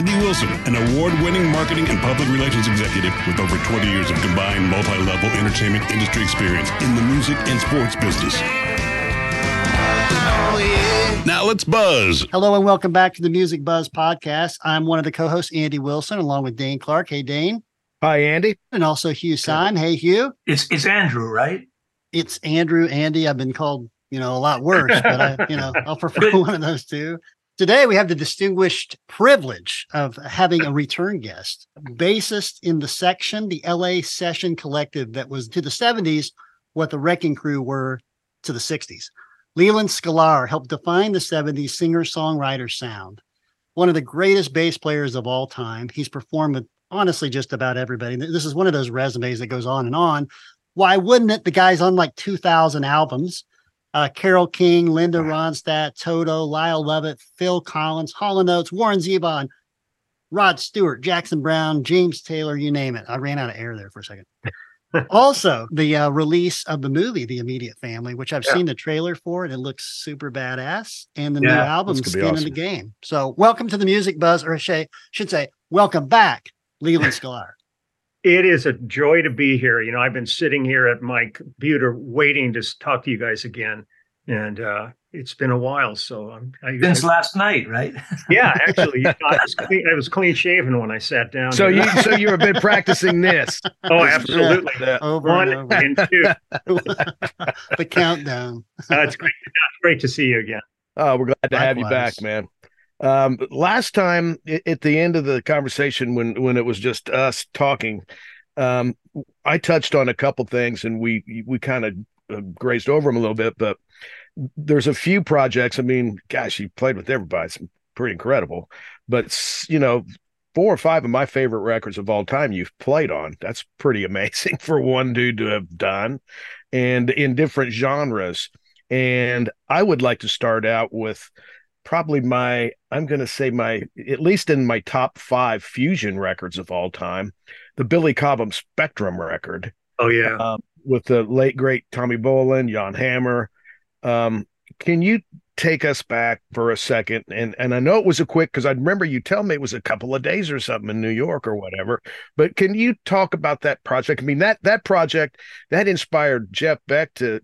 Andy Wilson, an award-winning marketing and public relations executive with over 20 years of combined multi-level entertainment industry experience in the music and sports business. Now let's buzz. Hello and welcome back to the Music Buzzz podcast. I'm one of the co-hosts, Andy Wilson, along with Dane Clark. Hey, Dane. Hi, Andy. And also Hugh Syme. Hey, Hugh. It's it's Andrew, right? It's Andrew, Andy. I've been called, you know, a lot worse, but I, you know, I'll prefer one of those two. Today we have the distinguished privilege of having a return guest, bassist in the section, the LA Session Collective that was to the 70s what the Wrecking Crew were to the 60s. Leland Sklar helped define the 70s singer-songwriter sound. One of the greatest bass players of all time. He's performed with honestly just about everybody. This is one of those resumes that goes on and on. Why wouldn't it? The guy's on like 2,000 albums. Uh, Carole King, Linda Ronstadt, Toto, Lyle Lovett, Phil Collins, Hall & Oates, Warren Zevon, Rod Stewart, Jackson Browne, James Taylor, you name it. I ran out of air there for a second. also, the uh, release of the movie, The Immediate Family, which I've Yeah. seen the trailer for, and it looks super badass. And the new album, this could be Skin in the Game. So, welcome to the Music Buzzz, or I should, should say, welcome back, Leland Sklar. It is a joy to be here. You know, I've been sitting here at my computer waiting to talk to you guys again, and uh, it's been a while. So I'm, I, Since last night, right? yeah, actually, you know, I, was clean, I was clean shaven when I sat down. So here. you so you have been practicing this. oh, absolutely, Yeah. Over one and over. and two. the countdown. Uh, it's great. It's great to see you again. Oh, we're glad to have you back, man. Um, last time at the end of the conversation, when when it was just us talking, um, I touched on a couple things, and we we kind of uh, grazed over them a little bit. But there's a few projects. I mean, gosh, you played with everybody. It's pretty incredible. But you know, four or five of my favorite records of all time you've played on. That's pretty amazing for one dude to have done, and in different genres. And I would like to start out with probably my, I'm going to say my, at least in my top five fusion records of all time, the Billy Cobham Spectrum record Oh yeah. um, with the late great Tommy Bolin, Jan Hammer. Um, can you take us back for a second? And and I know it was a quick because I remember you tell me it was a couple of days or something in New York or whatever. But can you talk about that project? I mean that that project that inspired Jeff Beck to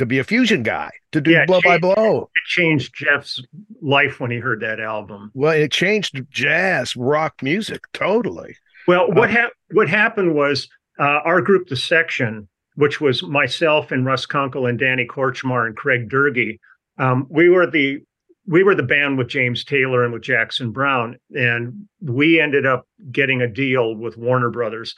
to be a fusion guy to do Yeah, blow by blow. It changed Jeff's life when he heard that album. Well, it changed jazz rock music totally. Well, what Uh, hap- what happened was uh, our group, the Section, which was myself and Russ Kunkel and Danny Kortchmar and Craig Doerge. Um, we were the we were the band with James Taylor and with Jackson Browne, and we ended up getting a deal with Warner Brothers,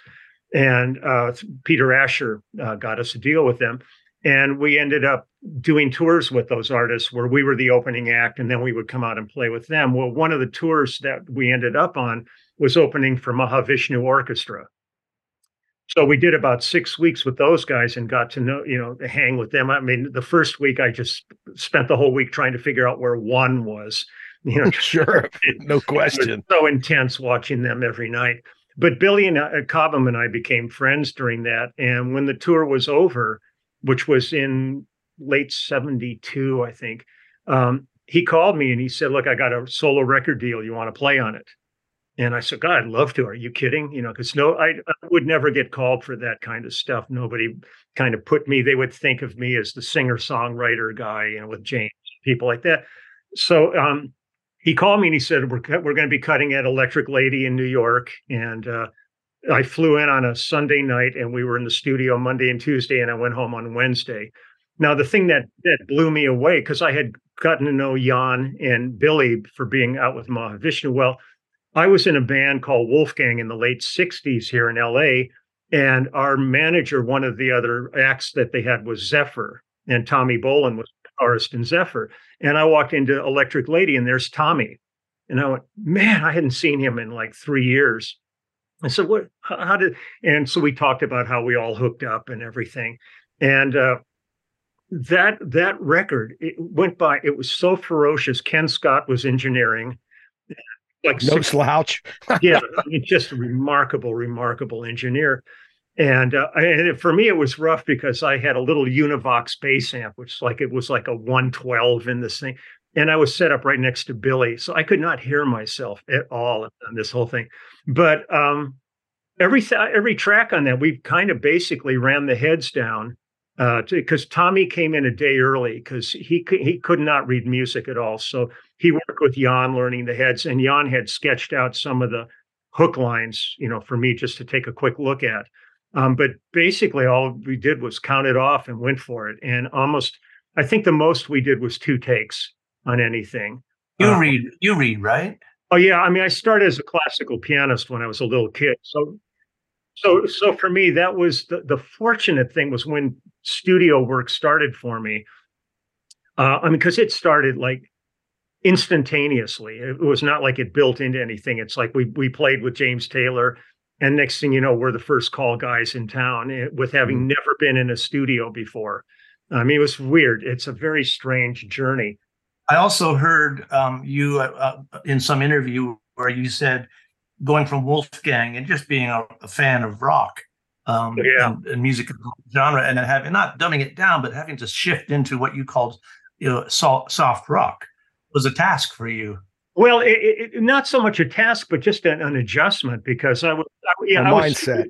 and uh, Peter Asher uh, got us a deal with them, and we ended up doing tours with those artists where we were the opening act, and then we would come out and play with them. Well, one of the tours that we ended up on was opening for Mahavishnu Orchestra. So we did about six weeks with those guys and got to know, you know, to hang with them. I mean, the first week I just spent the whole week trying to figure out where one was. You know, Sure, it- no question. so intense watching them every night. But Billy and uh, Cobham and I became friends during that. And when the tour was over, which was in late 72, I think, um, he called me and he said, Look, I got a solo record deal. You want to play on it? And I said, God, I'd love to. Are you kidding? You know, because no, I, I would never get called for that kind of stuff. Nobody kind of put me, they would think of me as the singer songwriter guy, you know, with James, people like that. So um, he called me and he said, We're, we're going to be cutting at Electric Lady in New York. And uh, I flew in on a Sunday night and we were in the studio Monday and Tuesday, and I went home on Wednesday. Now, the thing that, that blew me away, because I had gotten to know Jan and Billy for being out with Mahavishnu. Well, I was in a band called Wolfgang in the late 60s here in LA. And our manager, one of the other acts that they had was Zephyr, and Tommy Bolin was guitarist in Zephyr. And I walked into Electric Lady, and there's Tommy. And I went, man, I hadn't seen him in like three years. I said, what, how did, and so we talked about how we all hooked up and everything. And uh, that, that record, it went by, it was so ferocious. Ken Scott was engineering. Like no six, slouch. yeah, just a remarkable, remarkable engineer. And, uh, and for me, it was rough because I had a little Univox bass amp, which like it was like a 112 in this thing and I was set up right next to Billy, so I could not hear myself at all on this whole thing. But um, every th- every track on that, we kind of basically ran the heads down because uh, Tommy came in a day early because he he could not read music at all. So he worked with Jan learning the heads, and Jan had sketched out some of the hook lines, you know, for me just to take a quick look at. Um, but basically, all we did was count it off and went for it, and almost. I think the most we did was two takes on anything. You um, read, you read, right? Oh yeah, I mean, I started as a classical pianist when I was a little kid. So, so, so for me, that was the the fortunate thing was when studio work started for me. Uh, I mean, because it started like instantaneously. It was not like it built into anything. It's like we we played with James Taylor, and next thing you know, we're the first call guys in town eh, with having mm never been in a studio before. I mean, it was weird. It's a very strange journey. I also heard um, you uh, uh, in some interview where you said going from Wolfgang and just being a, a fan of rock um, yeah. and, and, music genre, and then having not dumbing it down, but having to shift into what you called you know, soft, soft rock was a task for you. Well, it, it, not so much a task, but just an, an adjustment because I was, I, yeah, I mindset. Was,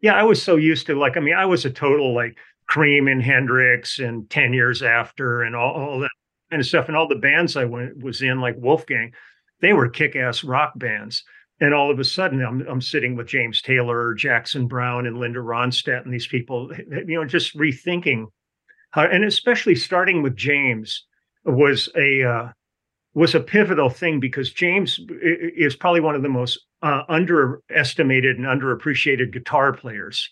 yeah, I was so used to like, I mean, I was a total like Cream and Hendrix and Ten Years After and all, all that kind of stuff. And all the bands I went was in, like Wolfgang, they were kick-ass rock bands. And all of a sudden, I'm I'm sitting with James Taylor, Jackson Browne, and Linda Ronstadt, and these people, you know, just rethinking how, and especially starting with James was a uh, was a pivotal thing because James is probably one of the most uh, underestimated and underappreciated guitar players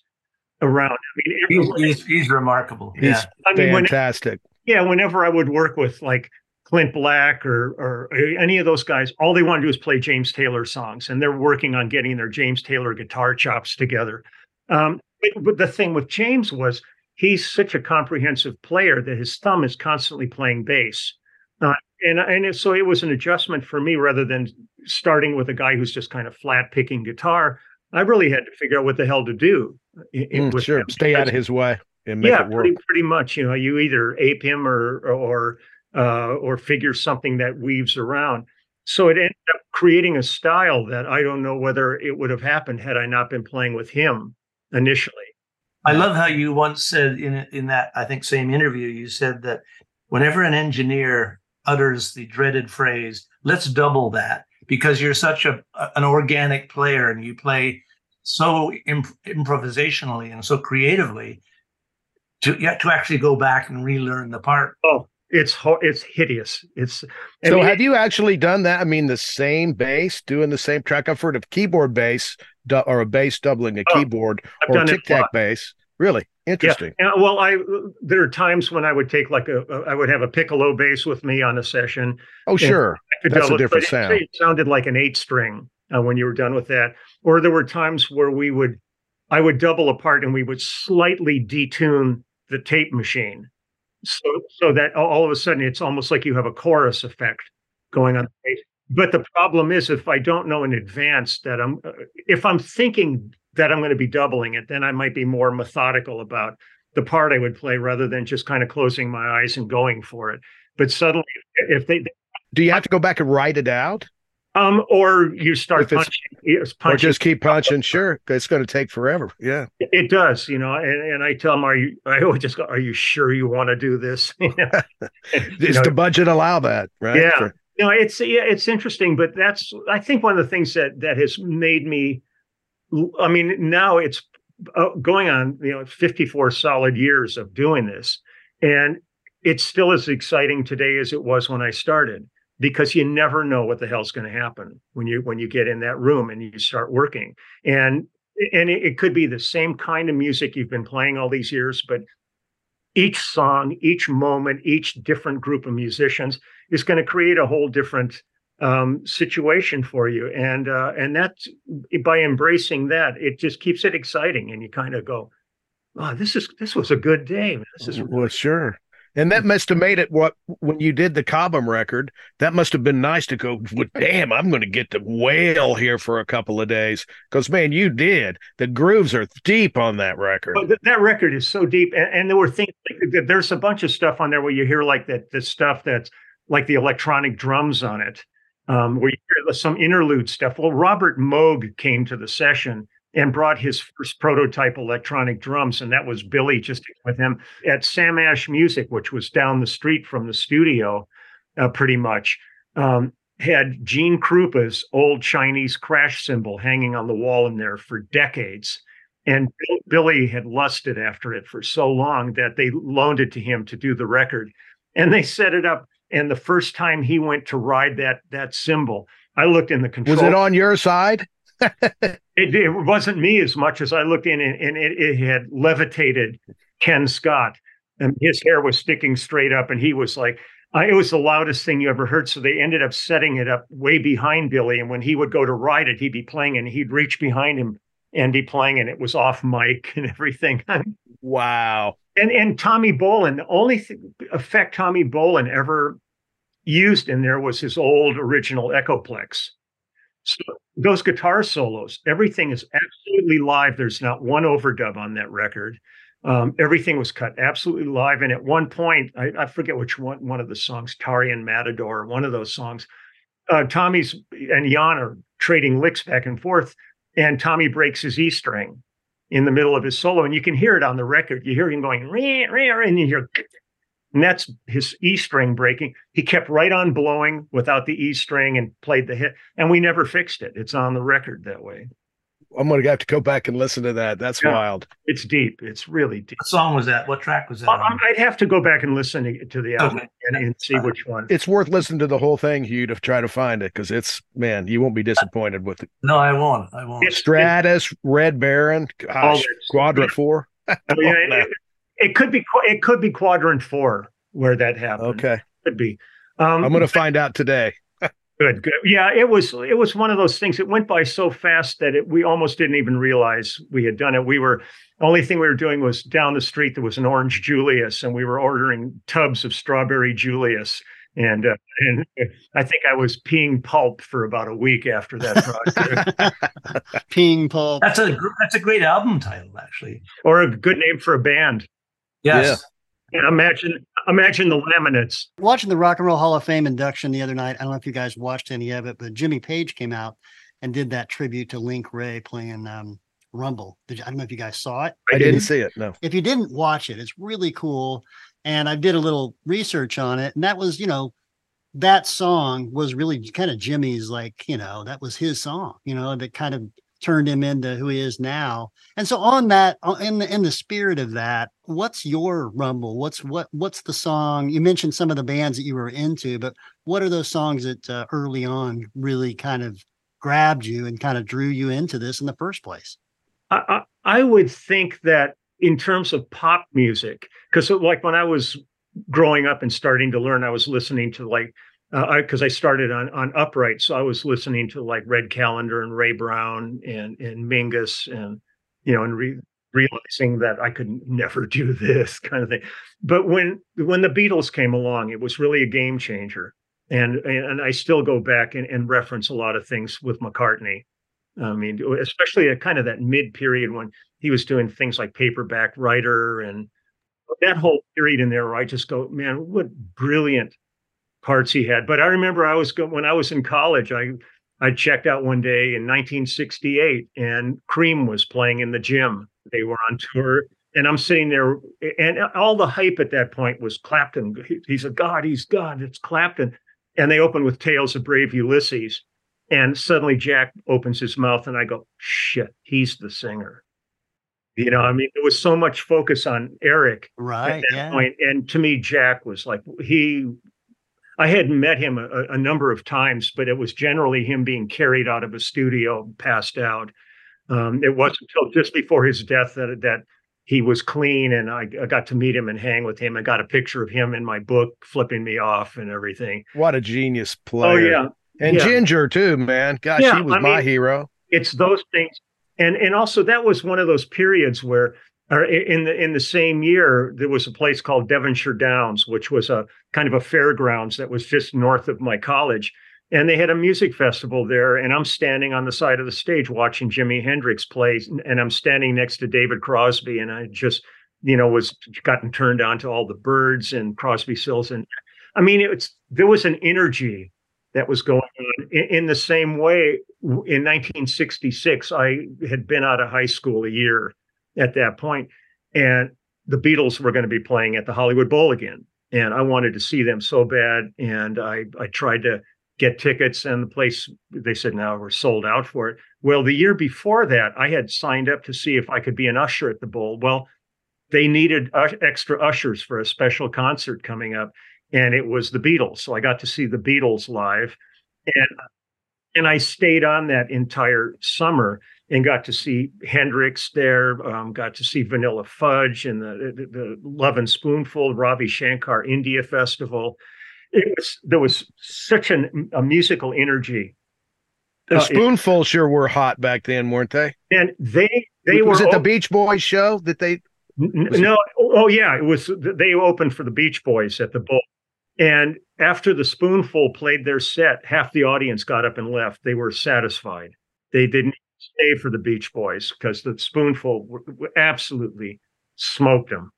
around. I mean, he's, he's, he's, remarkable. He's yeah. I mean, fantastic yeah, whenever I would work with like Clint Black or or any of those guys, all they want to do is play James Taylor songs, and they're working on getting their James Taylor guitar chops together. Um, but the thing with James was he's such a comprehensive player that his thumb is constantly playing bass. Uh, and and so it was an adjustment for me rather than starting with a guy who's just kind of flat picking guitar. I really had to figure out what the hell to do. Mm, sure, stay out of his way yeah, pretty pretty much. You know, you either ape him or or uh, or figure something that weaves around. So it ended up creating a style that I don't know whether it would have happened had I not been playing with him initially. I love how you once said in in that I think same interview you said that whenever an engineer utters the dreaded phrase "let's double that" because you're such a an organic player and you play so imp- improvisationally and so creatively to yeah, to actually go back and relearn the part. Oh, it's it's hideous. It's I so. Mean, have you actually done that? I mean, the same bass, doing the same track. I've heard of keyboard bass or a bass doubling a oh, keyboard I've or tic tac bass. Really interesting. Yeah. Well, I there are times when I would take like a, a I would have a piccolo bass with me on a session. Oh, sure, that's a different sound. It, it, sounded like an eight string uh, when you were done with that. Or there were times where we would I would double apart and we would slightly detune the tape machine. So so that all of a sudden it's almost like you have a chorus effect going on but the problem is if i don't know in advance that i'm uh, if i'm thinking that i'm going to be doubling it then i might be more methodical about the part i would play rather than just kind of closing my eyes and going for it. But suddenly if they do you have to go back and write it out um, or you start punching, punching, or just keep punching. Sure, it's going to take forever. Yeah, it does. You know, and, and I tell them, "Are you?" I always just go, "Are you sure you want to do this?" Does the budget allow that? Right? Yeah. For... You know, it's yeah, it's interesting, but that's I think one of the things that that has made me. I mean, now it's uh, going on. You know, fifty four solid years of doing this, and it's still as exciting today as it was when I started because you never know what the hell's going to happen when you when you get in that room and you start working. And and it, it, could be the same kind of music you've been playing all these years but each song each moment each different group of musicians is going to create a whole different um, situation for you. And uh, and that's by embracing that it just keeps it exciting and you kind of go oh this is this was a good day this is well sure and that must have made it what when you did the Cobham record, that must have been nice to go, well, damn, I'm going to get to wail here for a couple of days. Because, man, you did. The grooves are deep on that record. That record is so deep. And, and there were things, like, there's a bunch of stuff on there where you hear like that, the stuff that's like the electronic drums on it, um, where you hear some interlude stuff. Well, Robert Moog came to the session and brought his first prototype electronic drums. And that was Billy just with him at Sam Ash Music, which was down the street from the studio, uh, pretty much. Um, had Gene Krupa's old Chinese crash cymbal hanging on the wall in there for decades. And Billy had lusted after it for so long that they loaned it to him to do the record. And they set it up. And the first time he went to ride that that cymbal, I looked in the control. Was it on your side? it, it, wasn't me as much as I looked in, and, and it, it, had levitated Ken Scott, and his hair was sticking straight up, and he was like, uh, it was the loudest thing you ever heard. So they ended up setting it up way behind Billy, and when he would go to ride it, he'd be playing, and he'd reach behind him and be playing, and it was off mic and everything. wow. And and Tommy Bolin, the only th- effect Tommy Bolin ever used in there was his old original Echoplex. So those guitar solos, everything is absolutely live. There's not one overdub on that record. Um, everything was cut absolutely live. And at one point, I, I, forget which one, one of the songs, Taurian Matador, one of those songs, uh, Tommy's and Jan are trading licks back and forth, and Tommy breaks his E string in the middle of his solo, and you can hear it on the record. You hear him going, rah, rah, and you hear and that's his E string breaking. He kept right on blowing without the E string and played the hit, and we never fixed it. It's on the record that way. I'm gonna have to go back and listen to that. That's yeah, wild. It's deep. It's really deep. What song was that? What track was that? Uh, I'd have to go back and listen to, the album okay. and, and, see which one. It's worth listening to the whole thing, Hugh, to try to find it because it's man, you won't be disappointed with it. No, I won't. I won't. It's, Stratus, Red Baron, gosh, Quadrant Four. I mean, oh, it, it could be it could be quadrant four where that happened. Okay, could be. Um, I'm going to find out today. good, good. Yeah, it was it was one of those things. It went by so fast that it, we almost didn't even realize we had done it. We were only thing we were doing was down the street there was an orange Julius, and we were ordering tubs of strawberry Julius. And uh, and I think I was peeing pulp for about a week after that project. peeing pulp. That's a that's a great album title, actually, or a good name for a band. Yes. Yeah. Imagine, imagine the laminates. Watching the Rock and Roll Hall of Fame induction the other night. I don't know if you guys watched any of it, but Jimmy Page came out and did that tribute to Link Wray playing um, Rumble. Did you, I don't know if you guys saw it. I didn't see it. No. If you didn't watch it, it's really cool. And I did a little research on it, and that was, you know, that song was really kind of Jimmy's, like, you know, that was his song, you know, that kind of turned him into who he is now. And so on that, uh, in the in the spirit of that, what's your rumble? What's what what's the song? You mentioned some of the bands that you were into, but what are those songs that uh, early on really kind of grabbed you and kind of drew you into this in the first place? I, I, I would think that in terms of pop music, because like when I was growing up and starting to learn, I was listening to like because uh, I, I, started on on upright, so I was listening to like Red Callender and Ray Brown and and Mingus and you know and re- realizing that I could never do this kind of thing. But when when the Beatles came along, it was really a game changer, and and I still go back and, and reference a lot of things with McCartney. I mean, especially at kind of that mid period when he was doing things like Paperback Writer and that whole period in there where I just go, man, what brilliant parts he had. But I remember I was when I was in college, I I checked out one day in 1968, and Cream was playing in the gym. They were on tour, and I'm sitting there, and all the hype at that point was Clapton. He, he's a god. He's God. It's Clapton, and they open with Tales of Brave Ulysses, and suddenly Jack opens his mouth, and I go, "Shit, he's the singer." You know, I mean, there was so much focus on Eric right, at that yeah. point. And to me, Jack was like he. I had met him a, a number of times, but it was generally him being carried out of a studio, passed out. Um, it wasn't until just before his death that that he was clean, and I, I got to meet him and hang with him. I got a picture of him in my book, flipping me off and everything. What a genius player! Oh player. yeah, And yeah. Ginger too, man. Gosh, Yeah, he was I my mean- hero. it's those things and and also that was one of those periods where or in the in the same year there was a place called devonshire downs which was a kind of a fairgrounds that was just north of my college. And they had a music festival there and i'm standing on the side of the stage watching jimi hendrix play and i'm standing next to david crosby and i just you know was gotten turned on to all the Byrds and crosby stills and i mean it's there was an energy that was going on. In the same way in 1966 i had been out of high school a year at that point and the beatles were going to be playing at the hollywood bowl again. And i wanted to see them so bad and i i tried to get tickets and the place they said now we're sold out for it. Well the year before that i had signed up to see if i could be an usher at the bowl. Well they needed extra ushers for a special concert coming up and it was the beatles. So i got to see the beatles live and and I stayed on that entire summer and got to see Hendrix there, um, got to see Vanilla Fudge and the, the, the Lovin' Spoonful, Ravi Shankar India Festival. It was there was such an, a musical energy, The Uh, sure were hot back then, weren't they? and they they was were it the Beach Boys show that they N- Was it- no, oh yeah, it was. They opened for the Beach Boys at the Bowl, and after the Spoonful played their set, half the audience got up and left. They were satisfied. They didn't stay for the Beach Boys because the Spoonful w- w- absolutely smoked them.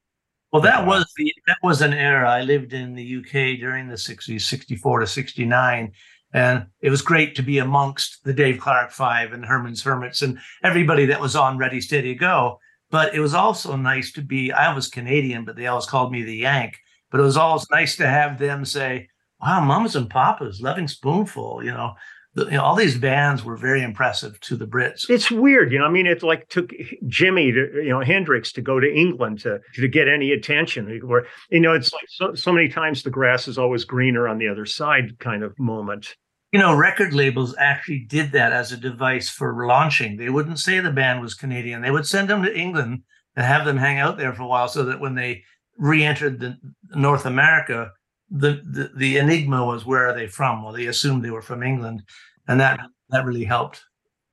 Well, that uh, was the that was an era. I lived in the UK during the 60s, 64 to 69. And it was great to be amongst the Dave Clark Five and Herman's Hermits and everybody that was on Ready Steady Go. But it was also nice to be, I was Canadian, but they always called me the Yank. But it was always nice to have them say, Wow, Mamas and Papas, Loving Spoonful, you know. The, you know, all these bands were very impressive to the Brits. It's weird, you know. I mean, it like took Jimmy to you know Hendrix to go to England to to get any attention. Where you know, it's like so, so many times the grass is always greener on the other side kind of moment. you know, record labels actually did that as a device for launching. They wouldn't say the band was Canadian. They would send them to England and have them hang out there for a while so that when they re-entered the North America, the, the the enigma was where are they from? Well, they assumed they were from England. And that that really helped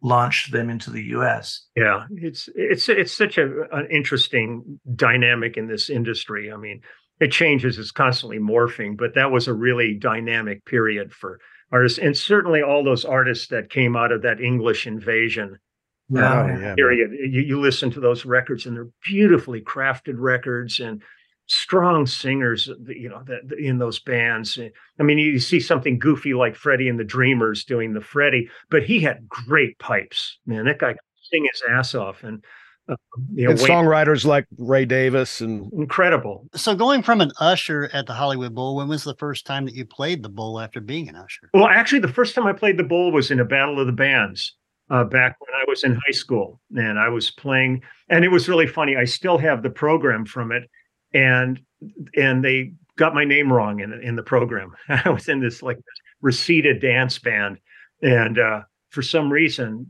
launch them into the US. Yeah, it's it's it's such a, an interesting dynamic in this industry. I mean, it changes; it's constantly morphing. But that was a really dynamic period for artists, and certainly all those artists that came out of that English invasion uh, Oh, yeah, period. You, you listen to those records, and they're beautifully crafted records and strong singers. You know, that in those bands. I mean, you see something goofy like Freddie and the Dreamers doing the Freddie, but he had great pipes. Man, that guy could sing his ass off, and uh, you know, and Wayne- songwriters like Ray Davies and incredible. So going from an usher at the Hollywood Bowl, when was the first time that you played the bowl after being an usher? Well, actually, the first time I played the bowl was in a battle of the bands uh, back when I was in high school, and I was playing, and it was really funny. I still have the program from it, and and they got my name wrong in in the program. I was in this like Reseda dance band, and uh, for some reason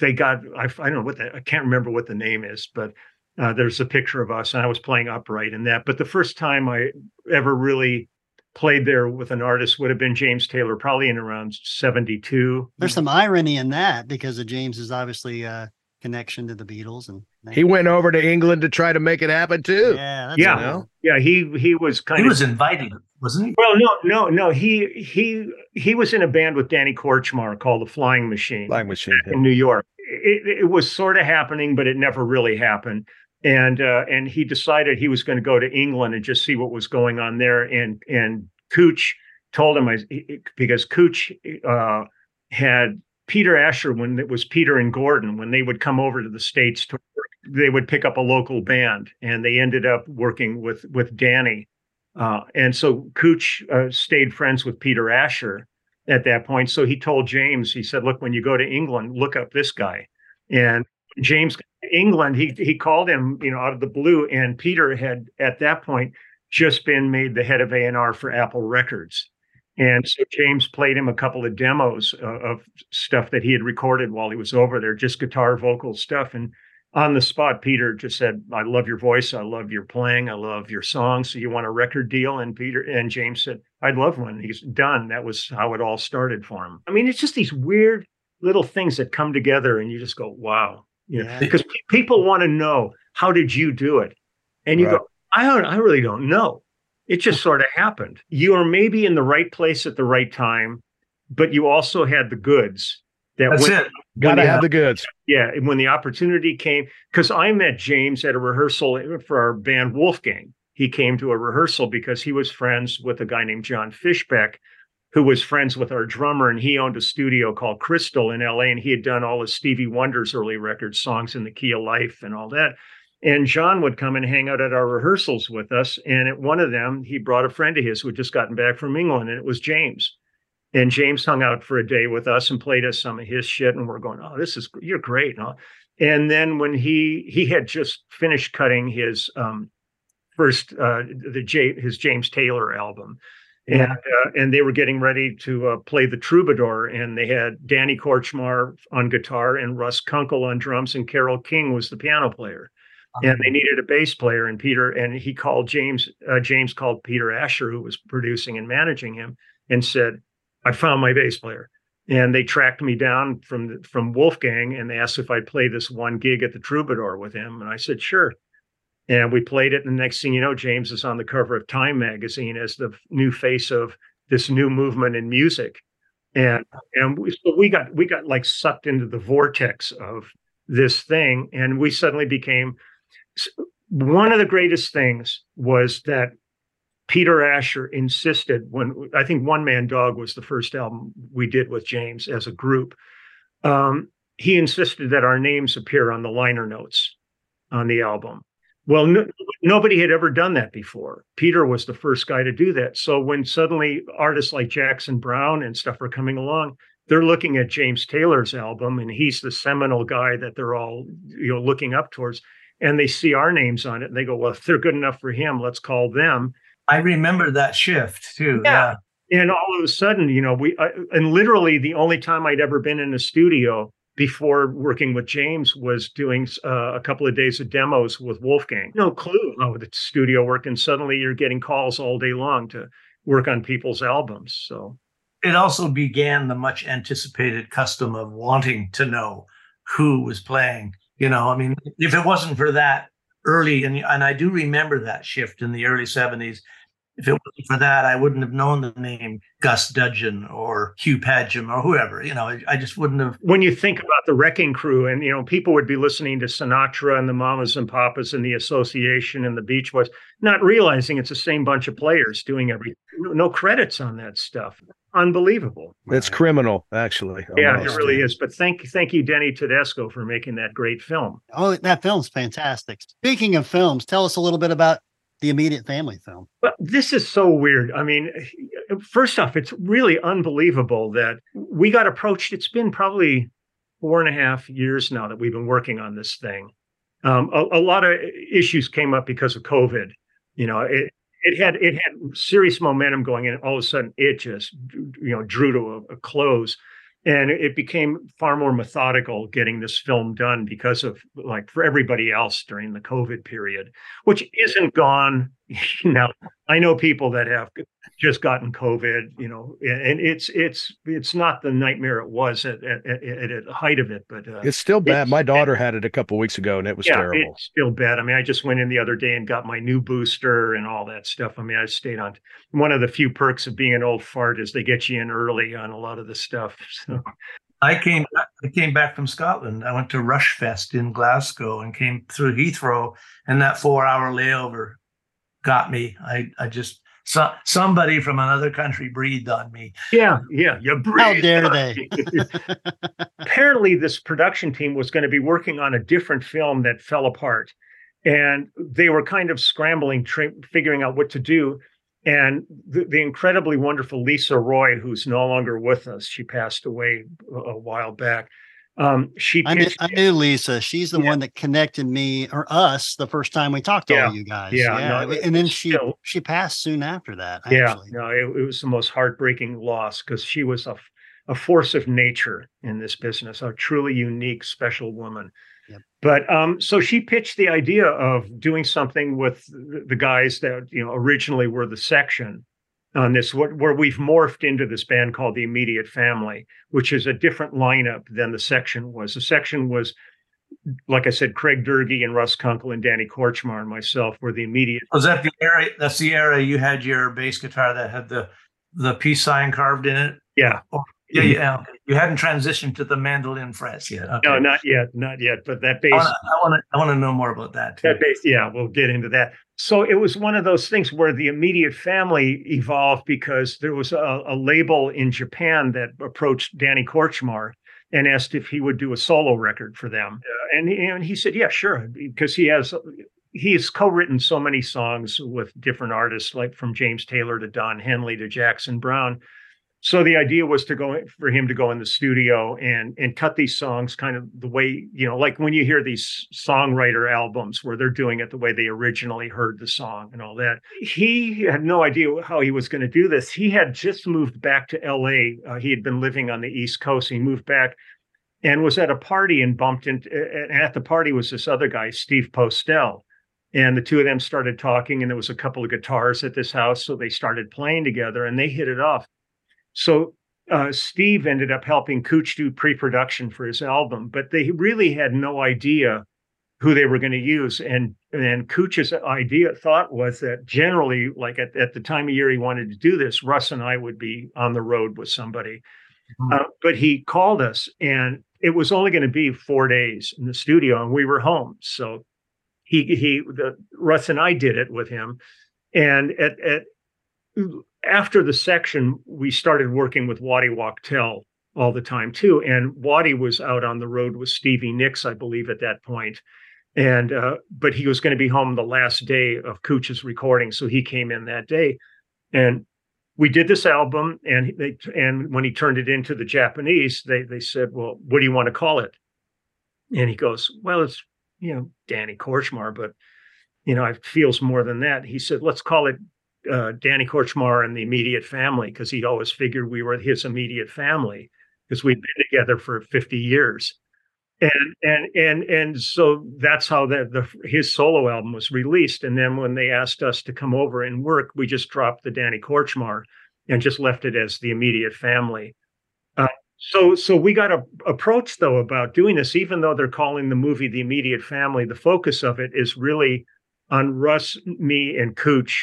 they got I, I don't know what that I can't remember what the name is, but uh, there's a picture of us, and I was playing upright in that. But the first time I ever really played there with an artist would have been James Taylor, probably in around 72. There's some irony in that because of is obviously uh, connection to the Beatles, and he went over to England to try to make it happen too. Yeah, that's Yeah. cool. Yeah, he he was kind He of was invited, wasn't he? well, no, no, no. He he he was in a band with Danny Kortchmar called the Flying Machine Flying machine. in New York. It, it was sort of happening, but it never really happened. And uh, and he decided he was going to go to England and just see what was going on there. And and Kootch told him I, because Kootch uh, had Peter Asher when it was Peter and Gordon when they would come over to the states to work, they would pick up a local band, and they ended up working with with Danny. Uh, and so Kootch uh, stayed friends with Peter Asher at that point. So he told James, he said, "Look, when you go to England, look up this guy." And James England. He he called him, you know, out of the blue, and Peter had at that point just been made the head of A and R for Apple Records. And so James played him a couple of demos uh, of stuff that he had recorded while he was over there, just guitar, vocal stuff. And on the spot, Peter just said, "I love your voice. I love your playing. I love your songs. So you want a record deal?" And Peter and James said, "I'd love one." He's done. That was how it all started for him. I mean, it's just these weird little things that come together, and you just go, "Wow!" You know, because yeah. people want to know how did you do it, and you right. go, "I don't. I really don't know." It just sort of happened. You are maybe in the right place at the right time, but you also had the goods. That That's when, it. Got to have the goods. Yeah, when the opportunity came, because I met James at a rehearsal for our band Wolfgang. He came to a rehearsal because he was friends with a guy named John Fischbach, who was friends with our drummer, and he owned a studio called Crystal in LA, and he had done all of Stevie Wonder's early records, songs in the key of life, and all that. And John would come and hang out at our rehearsals with us. And at one of them, he brought a friend of his who had just gotten back from England, and it was James. And James hung out for a day with us and played us some of his shit. And we're going, oh, this is you're great. Huh? And then when he he had just finished cutting his um, first uh, the J, his James Taylor album, and uh, and they were getting ready to uh, play the Troubadour, and they had Danny Kortchmar on guitar and Russ Kunkel on drums, and Carole King was the piano player and they needed a bass player and peter and he called james uh, james called peter asher who was producing and managing him and said i found my bass player. And they tracked me down from from wolfgang and they asked if i'd play this one gig at the troubadour with him and i said sure. And we played it and the next thing you know james is on the cover of time magazine as the new face of this new movement in music. And and we, so we got we got like sucked into the vortex of this thing and we suddenly became one of the greatest things was that Peter Asher insisted when I think One Man Dog was the first album we did with James as a group. Um, he insisted that our names appear on the liner notes on the album. Well, no, nobody had ever done that before. Peter was the first guy to do that. So when suddenly artists like Jackson Browne and stuff are coming along, they're looking at James Taylor's album, and he's the seminal guy that they're all you know looking up towards and they see our names on it and they go, well, if they're good enough for him, let's call them. I remember that shift too. Yeah. yeah. And all of a sudden, you know, we, and literally the only time I'd ever been in a studio before working with James was doing uh, a couple of days of demos with Wolfgang. No clue how the studio worked. And suddenly you're getting calls all day long to work on people's albums. So it also began the much anticipated custom of wanting to know who was playing you know, I mean, if it wasn't for that early, and and I do remember that shift in the early '70s. If it wasn't for that, I wouldn't have known the name Gus Dudgeon or Hugh Padgham or whoever. You know, I, just wouldn't have. When you think about the Wrecking Crew, and you know, people would be listening to Sinatra and the Mamas and Papas and the Association and the Beach Boys, not realizing it's the same bunch of players doing everything. No credits on that stuff unbelievable. It's criminal, actually. Almost. Yeah, it really is. But thank you, thank you, Denny Tedesco, for making that great film. Oh, that film's fantastic. Speaking of films, tell us a little bit about the immediate family film. Well, this is so weird. I mean, first off, it's really unbelievable that we got approached. It's been probably four and a half years now that we've been working on this thing. Um, a, a, lot of issues came up because of COVID. You know, it, it had it had serious momentum going in. All of a sudden, it just you know drew to a, a close, and it became far more methodical getting this film done because of like for everybody else during the COVID period, which isn't gone. now I know people that have just gotten COVID, you know, and it's it's it's not the nightmare it was at at, at, at the height of it, but uh, it's still bad. It's, My daughter had it a couple weeks ago, and it was yeah, terrible. It's still bad. I mean, I just went in the other day and got my new booster and all that stuff. I mean, I stayed on. One of the few perks of being an old fart is they get you in early on a lot of the stuff. So. I came I came back from Scotland. I went to Rushfest in Glasgow and came through Heathrow, and that four hour layover got me. I I just so, somebody from another country breathed on me. Yeah, yeah, you breathed. How dare they? Apparently, this production team was going to be working on a different film that fell apart, and they were kind of scrambling, tra- figuring out what to do. And the, the, incredibly wonderful Lisa Roy, who's no longer with us, she passed away a, a while back. Um, she I knew, I knew Lisa. She's the Yeah. one that connected me or us the first time we talked to Yeah. all you guys. Yeah, no, and then she still- she passed soon after that. yeah, no, it, it was the most heartbreaking loss because she was a a force of nature in this business, a truly unique, special woman. Yep. But um, so she pitched the idea of doing something with the guys that you know originally were the section on this, where we've morphed into this band called the Immediate Family, which is a different lineup than the section was. The section was, like I said, Craig Doerge and Russ Kunkel and Danny Kortchmar and myself were the immediate Was that the era? That's the era you had your bass guitar that had the the peace sign carved in it. yeah Yeah, yeah. okay. You hadn't transitioned to the mandolin frets yet. Okay. No, not yet, not yet. But that bass, I want to. I want to know more about that too. that bass, yeah, we'll get into that. So it was one of those things where the immediate family evolved because there was a, a label in Japan that approached Danny Kortchmar and asked if he would do a solo record for them, Uh, and he, and he said, yeah, sure, because he has. He's co-written so many songs with different artists, like from James Taylor to Don Henley to Jackson Browne. So the idea was to go for him to go in the studio and and cut these songs kind of the way you know, like when you hear these songwriter albums where they're doing it the way they originally heard the song and all that. He had no idea how he was going to do this. He had just moved back to L.A. Uh, he had been living on the East Coast. He moved back and was at a party and bumped into. And at the party was this other guy, Steve Postell. And the two of them started talking, and there was a couple of guitars at this house. So they started playing together and they hit it off. So uh, Steve ended up helping Kootch do pre-production for his album, but they really had no idea who they were going to use. And and Kootch's idea thought was that generally, like at, at the time of year he wanted to do this, Russ and I would be on the road with somebody. Mhm. Uh, but he called us, and it was only going to be four days in the studio, and we were home. So he he the Russ and I did it with him, and at at after the section, we started working with Waddy Wachtel all the time too. And Waddy was out on the road with Stevie Nicks, I believe, at that point. And uh, but he was going to be home the last day of Kootch's recording, so he came in that day, and we did this album. And they and when he turned it into the Japanese, they they said, "Well, what do you want to call it?" And he goes, "Well, it's you know Danny Kortchmar, but you know it feels more than that." He said, "Let's call it uh, Danny Kortchmar and the immediate family because he'd always figured we were his immediate family because we'd been together for 50 years. And and and and so that's how the, the his solo album was released. And then when they asked us to come over and work, we just dropped the Danny Kortchmar and just left it as the immediate family. Uh, so so we got a, approach though about doing this, even though they're calling the movie the immediate family. The focus of it is really on Russ, me, and Kootch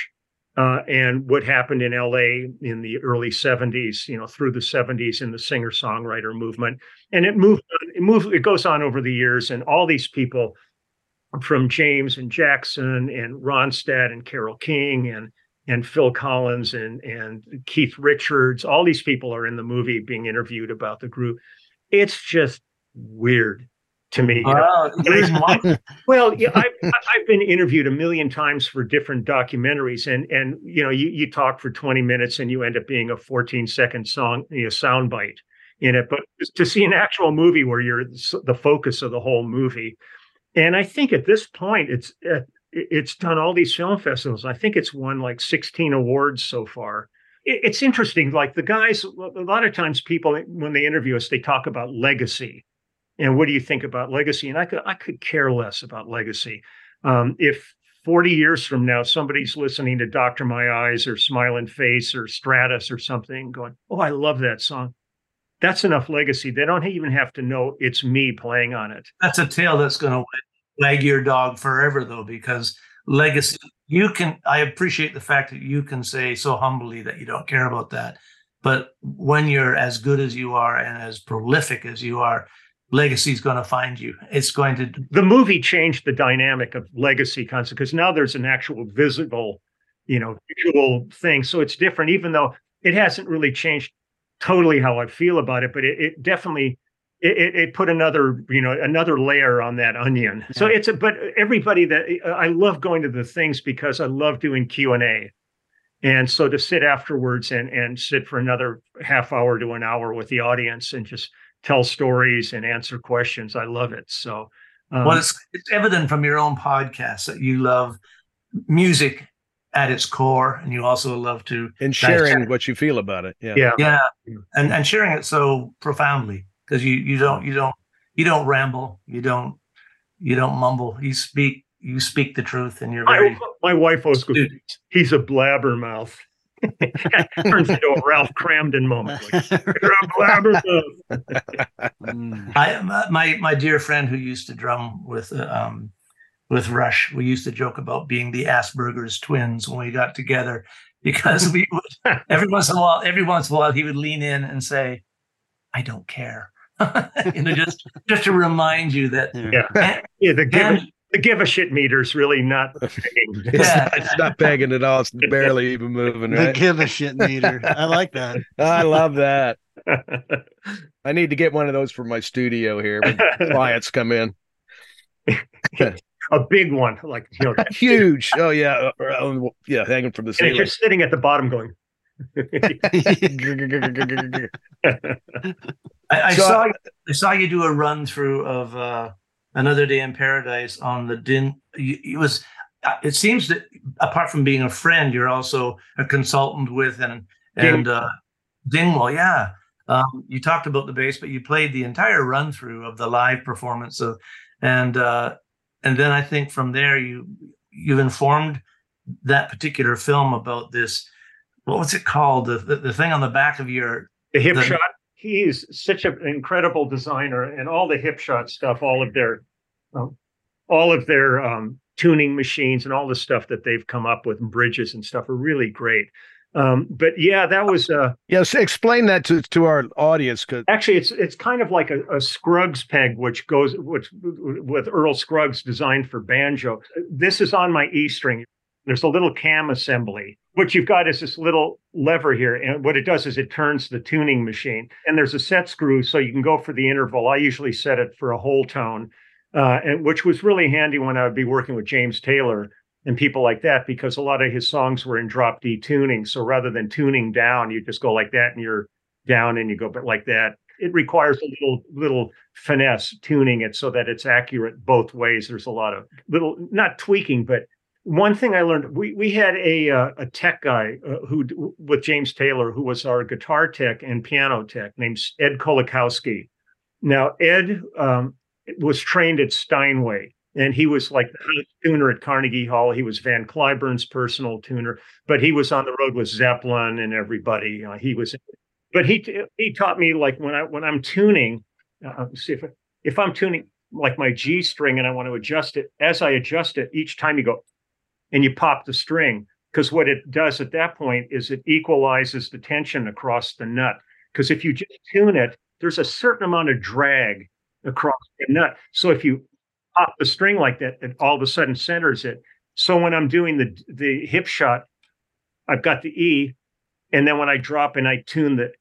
uh, and what happened in LA in the early 70s, you know, through the 70s in the singer songwriter movement. And it moved, it moved, it goes on over the years. And all these people from James and Jackson and Ronstadt and Carole King and and Phil Collins and and Keith Richards, all these people are in the movie being interviewed about the group. It's just weird to me. you know? Wow, here's. Well, yeah, I've, I've been interviewed a million times for different documentaries, and and you know, you you talk for twenty minutes and you end up being a fourteen second song, you know, soundbite in it. But to see an actual movie where you're the focus of the whole movie, and I think at this point, it's uh, it's done all these film festivals. I think it's won like sixteen awards so far. It's interesting. Like the guys, a lot of times people when they interview us, they talk about legacy and what do you think about legacy? And I could I could care less about legacy. Um, if 40 years from now somebody's listening to Doctor My Eyes or Smiling Face or Stratus or something, going, "Oh, I love that song," that's enough legacy. They don't even have to know it's me playing on it. That's a tale that's going to wag your dog forever, though, because legacy. You can. I appreciate the fact that you can say so humbly that you don't care about that. But when you're as good as you are and as prolific as you are, legacy is going to find you. It's going to. The movie changed the dynamic of legacy concept because now there's an actual visible, you know, visual thing. So it's different, even though it hasn't really changed totally how I feel about it, but it, it definitely it, it, it put another you know another layer on that onion. So it's a but everybody that I love going to the things because I love doing Q and A. And so to sit afterwards and and sit for another half hour to an hour with the audience and just tell stories and answer questions. I love it. So, um, well, it's, it's evident from your own podcast that you love music at its core, and you also love to and sharing what you feel about it. Yeah, yeah, yeah, and and sharing it so profoundly because you you don't you don't you don't ramble, you don't you don't mumble. You speak you speak the truth, and you're very. My, my wife always goes, "He's a blabbermouth." Turns into a Ralph Kramden moment. Like, you're a blabbermouth. I uh, my my dear friend who used to drum with uh, um with Rush, we used to joke about being the Asperger's twins when we got together because we would every once in a while, every once in a while, he would lean in and say, "I don't care." you know, just just to remind you that yeah, and, yeah the give and, the give a shit meter's really not pegging. it's, yeah. not, it's not pegging at all. It's barely even moving. Right? The give a shit meter. I like that. I love that. I need to get one of those for my studio here when clients come in a big one, like you know, huge. Oh yeah, uh, uh, yeah, hanging from the ceiling. And you're sitting at the bottom going. I, I so, saw I saw you do a run through of uh, another day in paradise on the din. It was. Uh, it seems that apart from being a friend, you're also a consultant with and and uh, Dingwall. Yeah, um, you talked about the bass, but you played the entire run through of the live performance of, and uh, and then I think from there you you've informed that particular film about this. What was it called? The the, the thing on the back of your the hip the, shot. He's such an incredible designer, and all the Hipshot stuff, all of their, um, all of their um, tuning machines, and all the stuff that they've come up with, and bridges and stuff, are really great. Um, but yeah, that was uh yes. Explain that to, to our audience. Cause actually, it's it's kind of like a, a Scruggs peg, which goes which with Earl Scruggs designed for banjo. This is on my E string. There's a little cam assembly. What you've got is this little lever here, and what it does is it turns the tuning machine. And there's a set screw, so you can go for the interval. I usually set it for a whole tone, uh, and which was really handy when I would be working with James Taylor and people like that because a lot of his songs were in drop D tuning. So rather than tuning down, you just go like that and you're down and you go but like that. It requires a little little finesse tuning it so that it's accurate both ways. There's a lot of little not tweaking, but one thing I learned we we had a uh, a tech guy uh, who with James Taylor who was our guitar tech and piano tech named Ed Kolakowski. Now Ed um, was trained at Steinway and he was like the tuner at Carnegie Hall. He was Van Cliburn's personal tuner, but he was on the road with Zeppelin and everybody. He was, but he he taught me like when I when I'm tuning, uh, see if if I'm tuning like my G string and I want to adjust it, as I adjust it, each time you go and you pop the string because what it does at that point is it equalizes the tension across the nut. Because if you just tune it, there's a certain amount of drag across the nut. So if you pop the string like that, it all of a sudden centers it. So when I'm doing the the Hipshot, I've got the E, and then when I drop and I tune the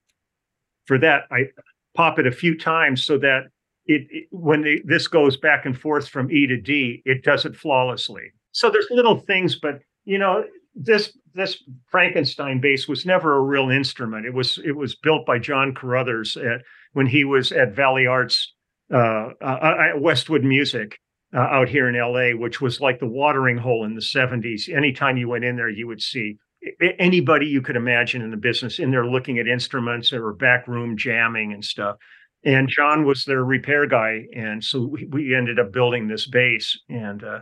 for that, I pop it a few times so that it, it when the, this goes back and forth from E to D, it does it flawlessly. So there's little things, but you know this this Frankenstein bass was never a real instrument. It was it was built by John Carruthers at, when he was at Valley Arts uh, uh, uh, Westwood Music uh, out here in LA, which was like the watering hole in the 70s. Anytime you went in there, you would see anybody you could imagine in the business in there looking at instruments or back room jamming and stuff. And John was their repair guy. And so we, we ended up building this bass. And uh,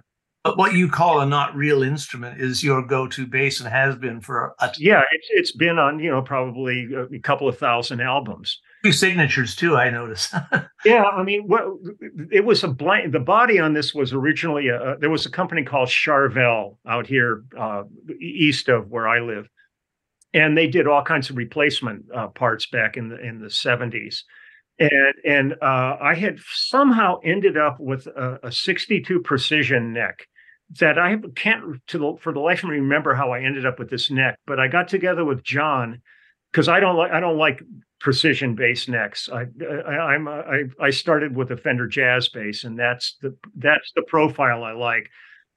but what you call a not real instrument is your go-to bass and has been for a yeah it's, it's been on you know probably a couple of thousand albums Two signatures too, I noticed. yeah, I mean, well, it was a blank. The body on this was originally a, there was a company called Charvel out here uh, east of where I live, and they did all kinds of replacement uh, parts back in the in the seventies. And and uh, I had somehow ended up with a, a 62 precision neck that I can't the, for the life of me remember how I ended up with this neck. But I got together with John because I don't like I don't like precision bass necks. I, I am I I started with a Fender Jazz bass, and that's the that's the profile I like.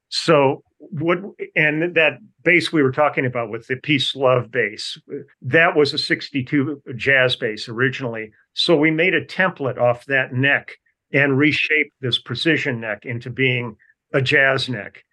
So what and that bass we were talking about with the peace love bass that was a 62 jazz bass originally so we made a template off that neck and reshaped this precision neck into being a jazz neck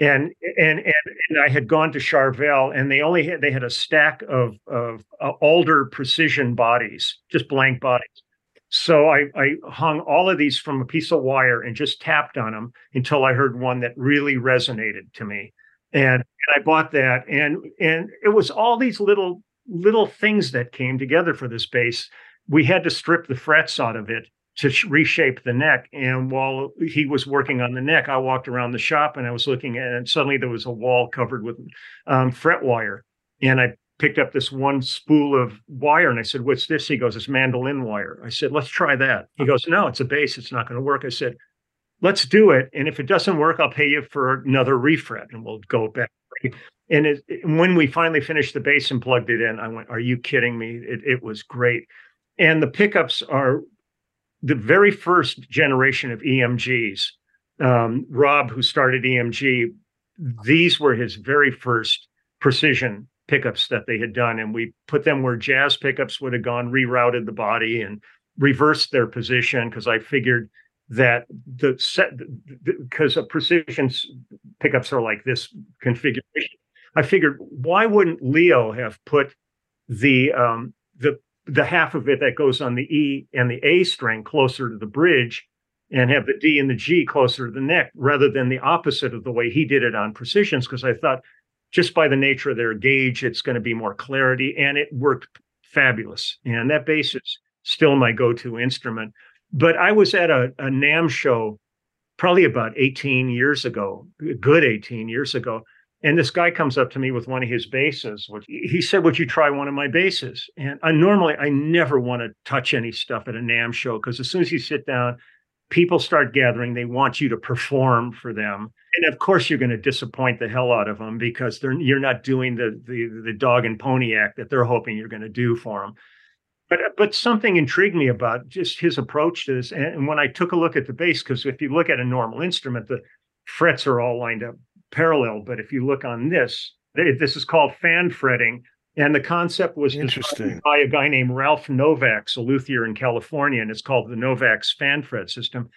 and and and, and I had gone to Charvel, and they only had they had a stack of of uh, alder precision bodies, just blank bodies. So I, I hung all of these from a piece of wire and just tapped on them until I heard one that really resonated to me, and, and I bought that, and and it was all these little little things that came together for this bass. We had to strip the frets out of it to reshape the neck. And while he was working on the neck, I walked around the shop and I was looking at it, and suddenly there was a wall covered with um, fret wire. And I picked up this one spool of wire and I said, What's this? He goes, It's mandolin wire. I said, Let's try that. He goes, No, it's a bass. It's not going to work. I said, Let's do it. And if it doesn't work, I'll pay you for another refret and we'll go back. And it, when we finally finished the bass and plugged it in, I went, Are you kidding me? It, it was great. And the pickups are the very first generation of EMGs, um, Rob, who started EMG, these were his very first precision pickups that they had done. And we put them where jazz pickups would have gone, rerouted the body and reversed their position because I figured that the set, because a precision pickups are like this configuration. I figured why wouldn't Leo have put the um, the the half of it that goes on the E and the A string closer to the bridge and have the D and the G closer to the neck rather than the opposite of the way he did it on precisions. Because I thought just by the nature of their gauge, it's going to be more clarity. And it worked fabulous. And that bass is still my go to instrument. But I was at a, a NAMM show probably about 18 years ago, good 18 years ago. And this guy comes up to me with one of his basses. Which he said, "Would you try one of my basses?" And I normally I never want to touch any stuff at a NAMM show because as soon as you sit down, people start gathering. They want you to perform for them, and of course you're going to disappoint the hell out of them because they're you're not doing the the the dog and pony act that they're hoping you're going to do for them. But uh, but something intrigued me about just his approach to this. And when I took a look at the bass, because if you look at a normal instrument, the frets are all lined up parallel. But if you look on this, this is called fan fretting. And the concept was interesting by a guy named Ralph Novaks, a luthier in California, and it's called the Novax fan fret system.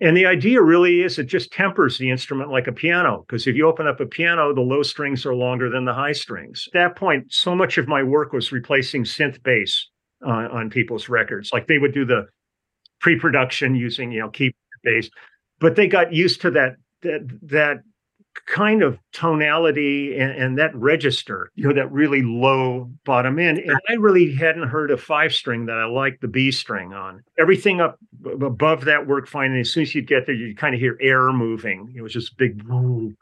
And the idea really is it just tempers the instrument like a piano, because if you open up a piano, the low strings are longer than the high strings. At that point, so much of my work was replacing synth bass uh, on people's records. Like they would do the pre-production using, you know, keyboard bass, but they got used to that that that kind of tonality and, and, that register, you know, that really low bottom end. And I really hadn't heard a five string that I liked the B string on. Everything up above that worked fine. And as soon as you get there, you kind of hear air moving. It was just big woo.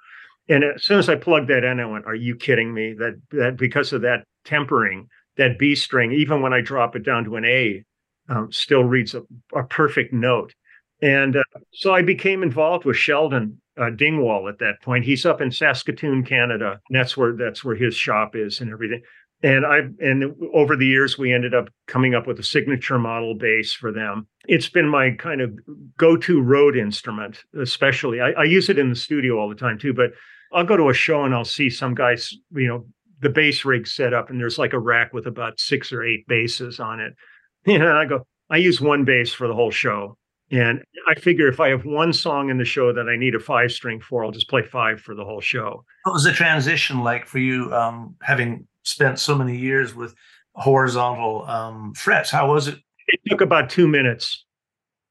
And as soon as I plugged that in, I went, Are you kidding me? That that because of that tempering, that B string, even when I drop it down to an A, um, still reads a, a perfect note. And uh, so I became involved with Sheldon uh, Dingwall at that point. He's up in Saskatoon, Canada. And that's where that's where his shop is and everything. And I and over the years we ended up coming up with a signature model bass for them. It's been my kind of go-to road instrument, especially. I, I use it in the studio all the time too. But I'll go to a show and I'll see some guys, you know, the bass rig set up, and there's like a rack with about six or eight basses on it. And I go, I use one bass for the whole show and I figure if I have one song in the show that I need a five string for, I'll just play five for the whole show. What was the transition like for you, um, having spent so many years with horizontal um, frets? How was it? It took about two minutes.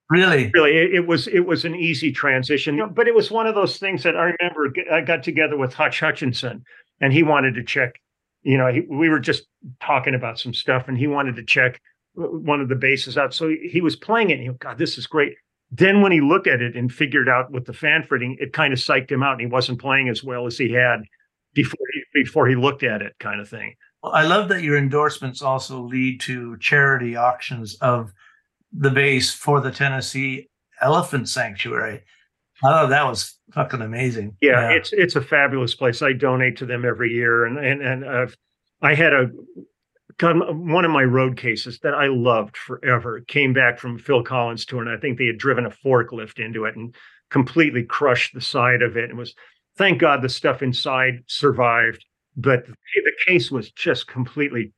Really, really, it, it, was it was an easy transition, but it was one of those things that I remember. I got together with Hutch Hutchinson, and he wanted to check. You know, he, we were just talking about some stuff, and he wanted to check one of the bases out. So he was playing it. And he, God, this is great. Then when he looked at it and figured out with the fan fretting, it kind of psyched him out, and he wasn't playing as well as he had before he, before he looked at it, kind of thing. Well, I love that your endorsements also lead to charity auctions of the base for the Tennessee Elephant Sanctuary. I thought that was fucking amazing. Yeah, yeah, it's it's a fabulous place. I donate to them every year, and and and I've I had a God, one of my road cases that I loved forever came back from Phil Collins tour, and I think they had driven a forklift into it and completely crushed the side of it. And was thank God the stuff inside survived, but the case was just completely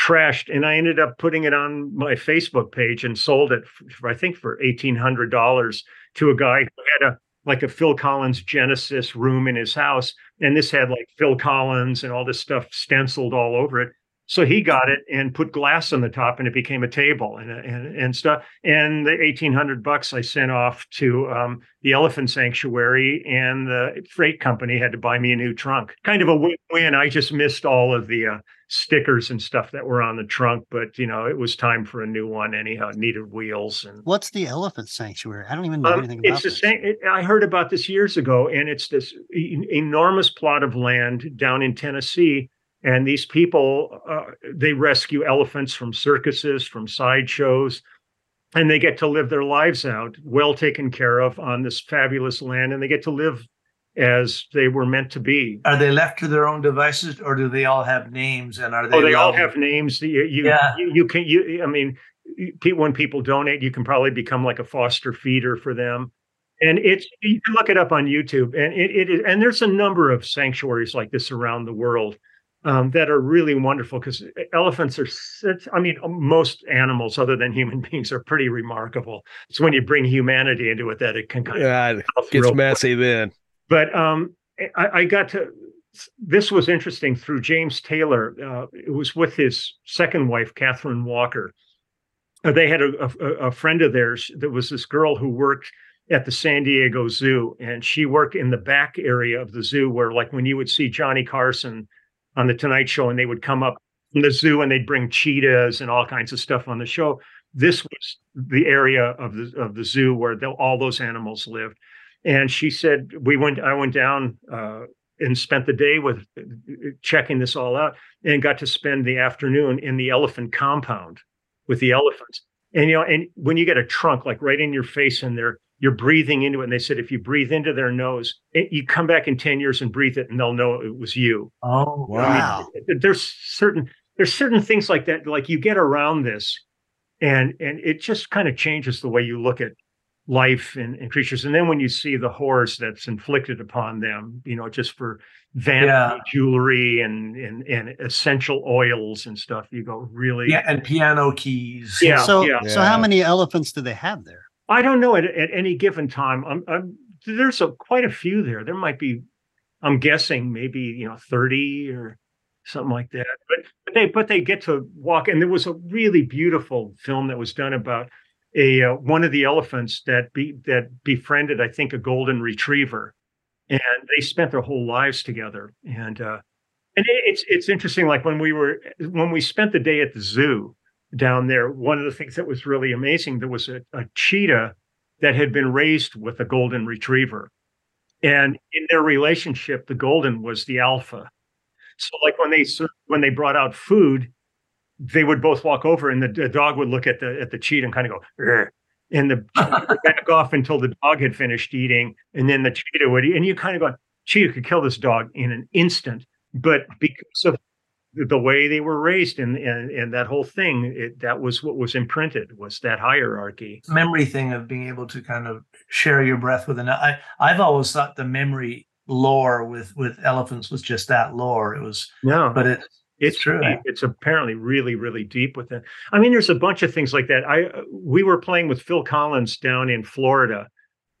trashed. And I ended up putting it on my Facebook page and sold it, for, I think, for eighteen hundred dollars to a guy who had a like a Phil Collins Genesis room in his house, and this had like Phil Collins and all this stuff stenciled all over it. So he got it and put glass on the top, and it became a table and and, and stuff. And the eighteen hundred bucks I sent off to um, the Elephant Sanctuary, and the freight company had to buy me a new trunk. Kind of a win-win. I just missed all of the uh, stickers and stuff that were on the trunk, but you know it was time for a new one anyhow. It needed wheels and. What's the Elephant Sanctuary? I don't even know um, anything about. It's the this. same. It, I heard about this years ago, and it's this enormous plot of land down in Tennessee and these people, uh, they rescue elephants from circuses, from sideshows, and they get to live their lives out, well taken care of on this fabulous land, and they get to live as they were meant to be. Are they left to their own devices, or do they all have names? And are they? Oh, they all have names. You, you, yeah. you, you can. You, I mean, when people donate, you can probably become like a foster feeder for them. And it's you can look it up on YouTube, and it, it and there's a number of sanctuaries like this around the world um, that are really wonderful because elephants are such, I mean, most animals other than human beings are pretty remarkable. It's when you bring humanity into it that it can kind yeah, of it gets messy quick. then. But um, I, I, got to, this was interesting through James Taylor. Uh, it was with his second wife, Catherine Walker. Uh, they had a, a, a friend of theirs that was this girl who worked at the San Diego Zoo, and she worked in the back area of the zoo where, like, when you would see Johnny Carson on the Tonight Show, and they would come up from the zoo and they'd bring cheetahs and all kinds of stuff on the show. This was the area of the of the zoo where the, all those animals lived. And she said we went. I went down uh, and spent the day with checking this all out, and got to spend the afternoon in the elephant compound with the elephants. And you know, and when you get a trunk like right in your face, and they're you're breathing into it. And they said if you breathe into their nose, it, you come back in 10 years and breathe it and they'll know it was you. Oh, wow. I mean, there's certain there's certain things like that. Like you get around this and and it just kind of changes the way you look at life and, and, creatures. And then when you see the horrors that's inflicted upon them, you know, just for vanity yeah. jewelry and, and and essential oils and stuff, you go really Yeah, and piano keys. Yeah. So yeah. so how many elephants do they have there? I don't know at, at any given time. I'm, I'm, there's a, quite a few there. There might be, I'm guessing maybe you know 30 or something like that. But, but they but they get to walk. And there was a really beautiful film that was done about a uh, one of the elephants that be that befriended I think a golden retriever, and they spent their whole lives together. And uh, and it, it's it's interesting. Like when we were when we spent the day at the zoo down there, one of the things that was really amazing, there was a, a cheetah that had been raised with a golden retriever. And in their relationship, the golden was the alpha. So like when they when they brought out food, they would both walk over and the, the dog would look at the at the cheetah and kind of go, Rrr. and the back off until the dog had finished eating, and then the cheetah would eat. And you kind of go, cheetah could kill this dog in an instant. But because of the way they were raised and and, and that whole thing it, that was what was imprinted was that hierarchy. Memory thing of being able to kind of share your breath with another I, i've always thought the memory lore with with elephants was just that lore. It was no. but it it's true. it's apparently really really deep with it. I mean there's a bunch of things like that. I we were playing with phil collins down in florida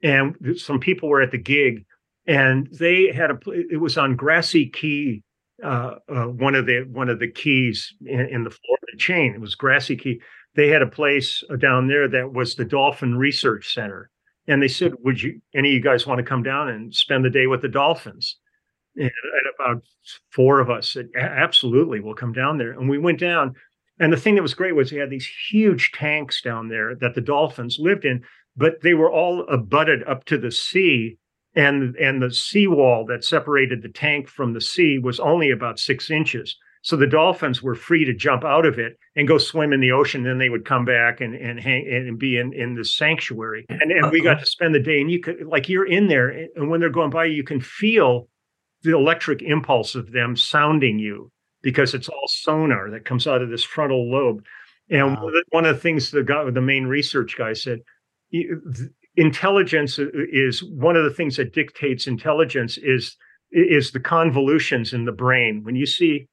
and some people were at the gig and they had a it was on grassy key uh, uh, one of the one of the keys in, in, the Florida chain. It was Grassy Key. They had a place uh, down there that was the Dolphin Research Center, and they said, "Would you any of you guys want to come down and spend the day with the dolphins?" And, and about four of us said, "Absolutely, we'll come down there." And we went down. And the thing that was great was they had these huge tanks down there that the dolphins lived in, but they were all abutted up to the sea and and the seawall that separated the tank from the sea was only about six inches. So the dolphins were free to jump out of it and go swim in the ocean. Then they would come back and and hang and be in in the sanctuary. And and we got to spend the day. And you could like you're in there, and when they're going by, you can feel the electric impulse of them sounding you because it's all sonar that comes out of this frontal lobe. And wow. one of the things the guy, the main research guy said, intelligence is one of the things that dictates intelligence is is the convolutions in the brain. When you see,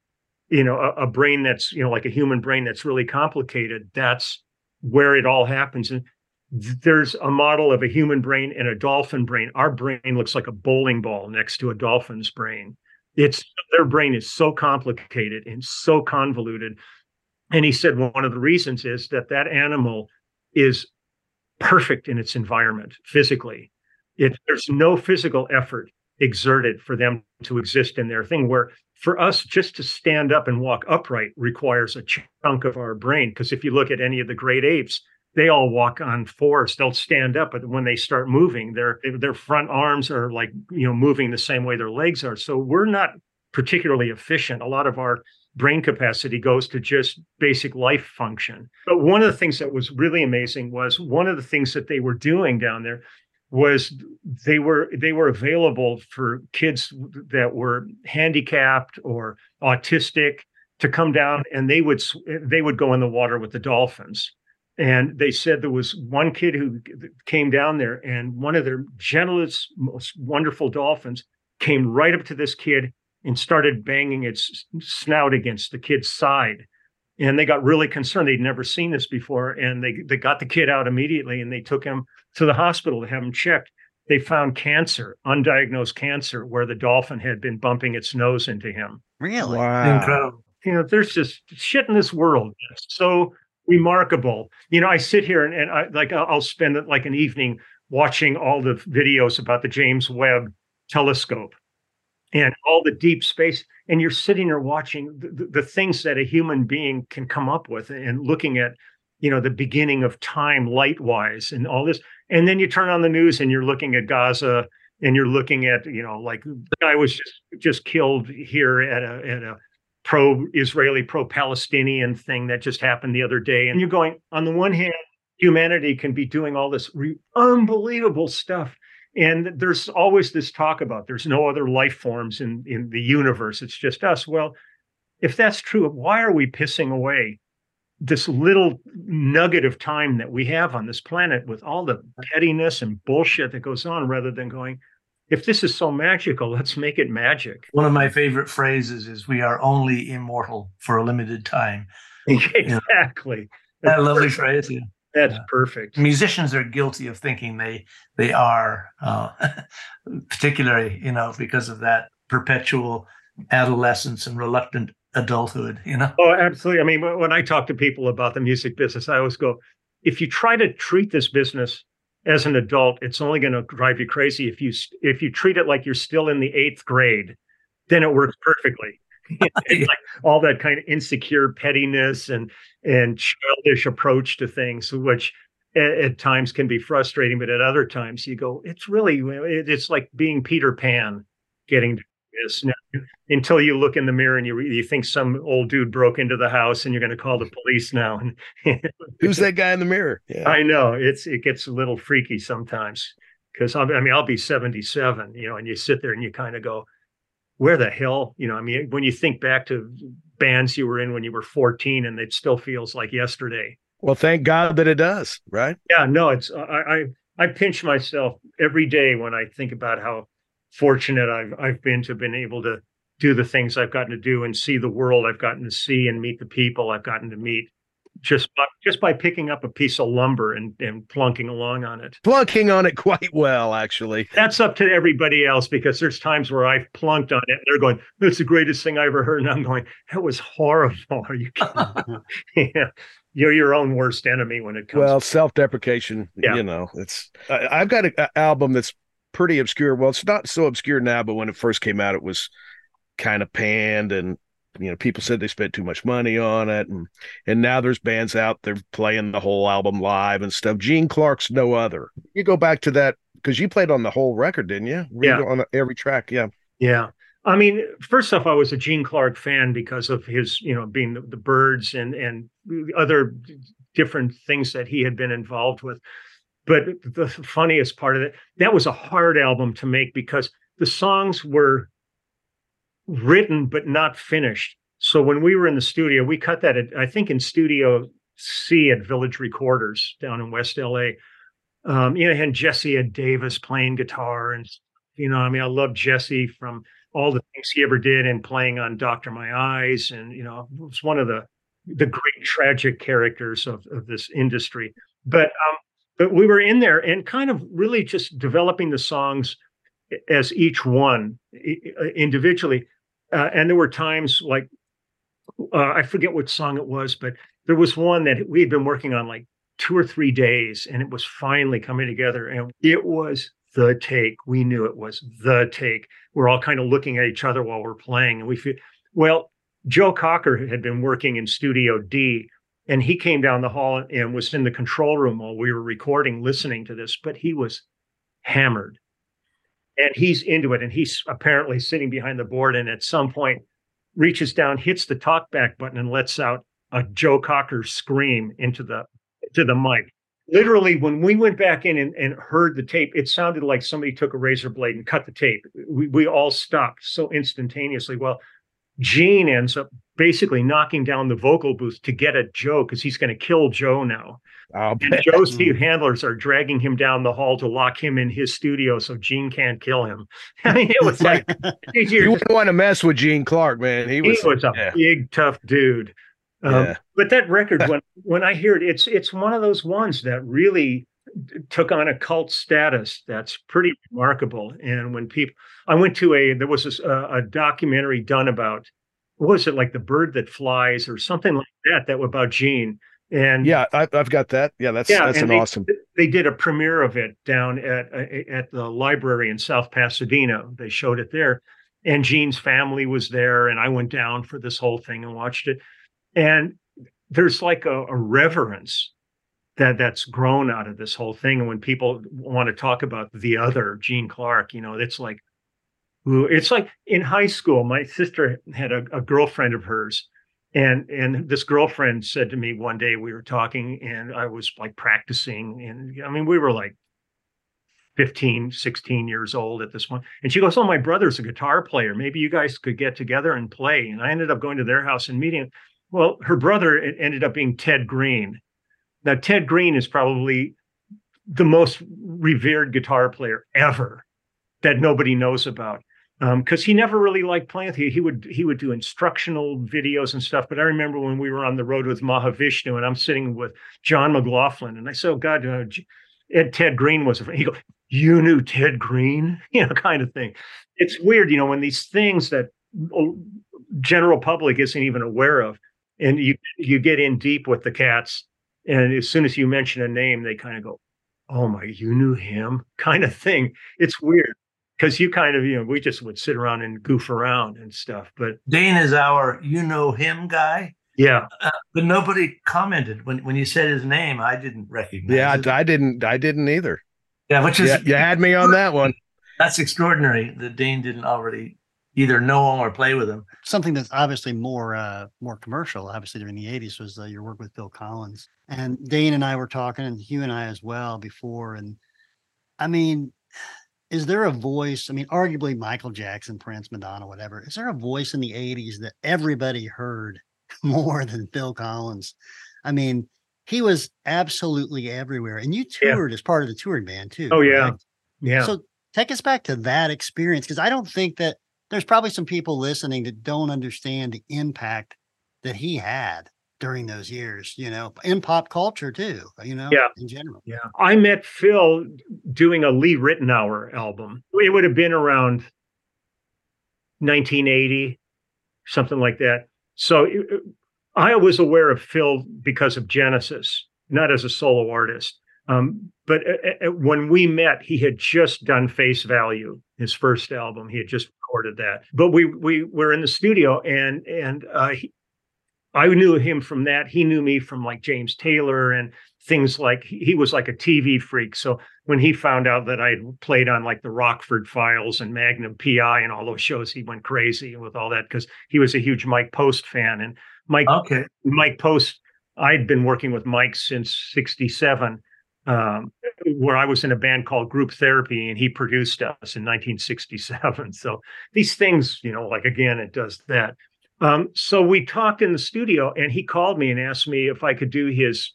you know, a, a brain that's you know like a human brain that's really complicated, that's where it all happens. And there's a model of a human brain and a dolphin brain. Our brain looks like a bowling ball next to a dolphin's brain. It's their brain is so complicated and so convoluted. And he said one of the reasons is that that animal is perfect in its environment physically. It, there's no physical effort exerted for them to exist in their thing. Where for us, just to stand up and walk upright requires a chunk of our brain. Because if you look at any of the great apes, they all walk on fours. They'll stand up, but when they start moving, their their front arms are like you know moving the same way their legs are. So we're not particularly efficient. A lot of our brain capacity goes to just basic life function. But one of the things that was really amazing was one of the things that they were doing down there was they were they were available for kids that were handicapped or autistic to come down and they would they would go in the water with the dolphins and they said there was one kid who came down there and one of their gentlest most wonderful dolphins came right up to this kid and started banging its snout against the kid's side. And they got really concerned. They'd never seen this before. And they, they got the kid out immediately and they took him to the hospital to have him checked. They found cancer, undiagnosed cancer, where the dolphin had been bumping its nose into him. Really? Wow. Incredible. You know, there's just shit in this world. It's so remarkable. You know, I sit here and, and I like I'll spend like an evening watching all the videos about the James Webb telescope and all the deep space and you're sitting there watching the, the, things that a human being can come up with and looking at you know the beginning of time light wise and all this. And then you turn on the news and you're looking at gaza and you're looking at you know like the guy was just just killed here at a at a pro israeli pro palestinian thing that just happened the other day. And you're going on the one hand humanity can be doing all this re- unbelievable stuff and there's always this talk about there's no other life forms in, in the universe. It's just us. Well, if that's true, why are we pissing away this little nugget of time that we have on this planet with all the pettiness and bullshit that goes on rather than going, if this is so magical, let's make it magic. One of my favorite phrases is we are only immortal for a limited time. exactly. That lovely phrase. Yeah. That's perfect. Musicians are guilty of thinking they they are, uh, particularly you know because of that perpetual adolescence and reluctant adulthood. You know. Oh, absolutely. I mean, when I talk to people about the music business, I always go, if you try to treat this business as an adult, it's only going to drive you crazy. If you if you treat it like you're still in the eighth grade, then it works perfectly. like all that kind of insecure pettiness and and childish approach to things, which at, at, times can be frustrating, but at other times you go, it's really it's like being Peter Pan, getting to this now, until you look in the mirror and you you think some old dude broke into the house and you're going to call the police now. Who's that guy in the mirror? Yeah. I know it's it gets a little freaky sometimes because I mean I'll be 77, you know, and you sit there and you kind of go where the hell, you know, I mean, when you think back to bands you were in when you were 14 and it still feels like yesterday. Well, thank God that it does, right? Yeah, no, it's I I, I pinch myself every day when I think about how fortunate I've I've been to have been able to do the things I've gotten to do and see the world I've gotten to see and meet the people I've gotten to meet just by, just by picking up a piece of lumber and, and plunking along on it. Plunking on it quite well, actually. That's up to everybody else because there's times where I've plunked on it and they're going, that's the greatest thing I ever heard. And I'm going, that was horrible. Are you kidding? yeah. You're your own worst enemy when it comes Well, self deprecation, yeah. you know, it's, I, have got an album that's pretty obscure. Well, it's not so obscure now, but when it first came out, it was kind of panned and you know people said they spent too much money on it and and now there's bands out there playing the whole album live and stuff. Gene clark's no other. You go back to that because you played on the whole record didn't you? Yeah. on every track? Yeah. Yeah. I mean first off i was a gene clark fan because of his you know being the, the Byrds and and other different things that he had been involved with. But the funniest part of it that was a hard album to make because the songs were written but not finished. So when we were in the studio, we cut that at, I think in Studio C at Village Recorders down in West LA. Um, you know, and Jesse Ed Davis playing guitar, and you know, I mean, I love Jesse from all the things he ever did and playing on Doctor My Eyes, and you know, it was one of the the great tragic characters of, of this industry. But um, but we were in there and kind of really just developing the songs as each one individually. Uh, and there were times like uh, I forget what song it was, but there was one that we had been working on like two or three days, and it was finally coming together, and it was the take. We knew it was the take. We're all kind of looking at each other while we're playing, and we feel well. Joe Cocker had been working in Studio D, and he came down the hall and was in the control room while we were recording, listening to this. But he was hammered, and he's into it, and he's apparently sitting behind the board. And at some point, reaches down, hits the talkback button, and lets out a Joe Cocker scream into the to the mic. Literally, when we went back in and, and heard the tape, it sounded like somebody took a razor blade and cut the tape. We we all stopped so instantaneously. Well, Gene ends up basically knocking down the vocal booth to get at Joe because he's going to kill Joe now. And Joe's two handlers are dragging him down the hall to lock him in his studio so Gene can't kill him. I mean, it was like you wouldn't want to mess with Gene Clark, man. He was, he was a yeah. big, tough dude. Um, yeah. But that record, when when I hear it, it's it's one of those ones that really took on a cult status that's pretty remarkable. And when people, I went to a there was a, a documentary done about what was it like the bird that flies or something like that that was about Gene. And yeah, I, have got that. Yeah, that's yeah, that's an they, awesome. They did a premiere of it down at uh, at the library in South Pasadena. They showed it there, and Gene's family was there, and I went down for this whole thing and watched it. And there's like a, a reverence that that's grown out of this whole thing. And when people want to talk about the other Gene Clark, you know, it's like, it's like in high school. My sister had a, a girlfriend of hers, and and this girlfriend said to me one day we were talking, and I was like practicing, and I mean we were like 15, 16 years old at this point. And she goes, Oh, my brother's a guitar player. Maybe you guys could get together and play. And I ended up going to their house and meeting. Well, her brother ended up being Ted Greene. Now, Ted Greene is probably the most revered guitar player ever that nobody knows about because um, he never really liked playing. He, he would he would do instructional videos and stuff. But I remember when we were on the road with Mahavishnu, and I'm sitting with John McLaughlin, and I said, "Oh God, uh, Ed Ted Greene was a friend." He goes, "You knew Ted Greene, you know, kind of thing. It's weird, you know, when these things that general public isn't even aware of, and you you get in deep with the cats and as soon as you mention a name, they kind of go, "Oh my, you knew him," kind of thing. It's weird because you kind of, you know, we just would sit around and goof around and stuff. But Dane is our you know him guy. Yeah, uh, but nobody commented when when you said his name. I didn't recognize. Yeah, it. I didn't. I didn't either. Yeah, which is yeah, you had me on that one. That's extraordinary that Dane didn't already either know him or play with him. Something that's obviously more uh, more commercial, obviously during the '80s, was uh, your work with Phil Collins. And Dane and I were talking, and Hugh and I as well before. And I mean, is there a voice? I mean, arguably Michael Jackson, Prince, Madonna, whatever. Is there a voice in the '80s that everybody heard more than Phil Collins? I mean, he was absolutely everywhere, and you toured yeah. as part of the touring band too. Oh yeah, yeah. So take us back to that experience because I don't think that there's probably some people listening that don't understand the impact that he had during those years, you know, in pop culture too, you know, yeah. in general. Yeah. I met Phil doing a Lee Ritenour album. It would have been around 1980, something like that. So it, I was aware of Phil because of Genesis, not as a solo artist. Um, but when we met, he had just done Face Value, his first album. He had just recorded that. But we we were in the studio, and and uh, he, I knew him from that. He knew me from like James Taylor and things like he was like a TV freak. So when he found out that I had played on like the Rockford Files and Magnum PI and all those shows, he went crazy with all that because he was a huge Mike Post fan. And Mike, okay, Mike Post, I'd been working with Mike since '67 um, where I was in a band called Group Therapy, and he produced us in 1967. So these things, you know, like again, it does that. Um, so we talked in the studio, and he called me and asked me if I could do his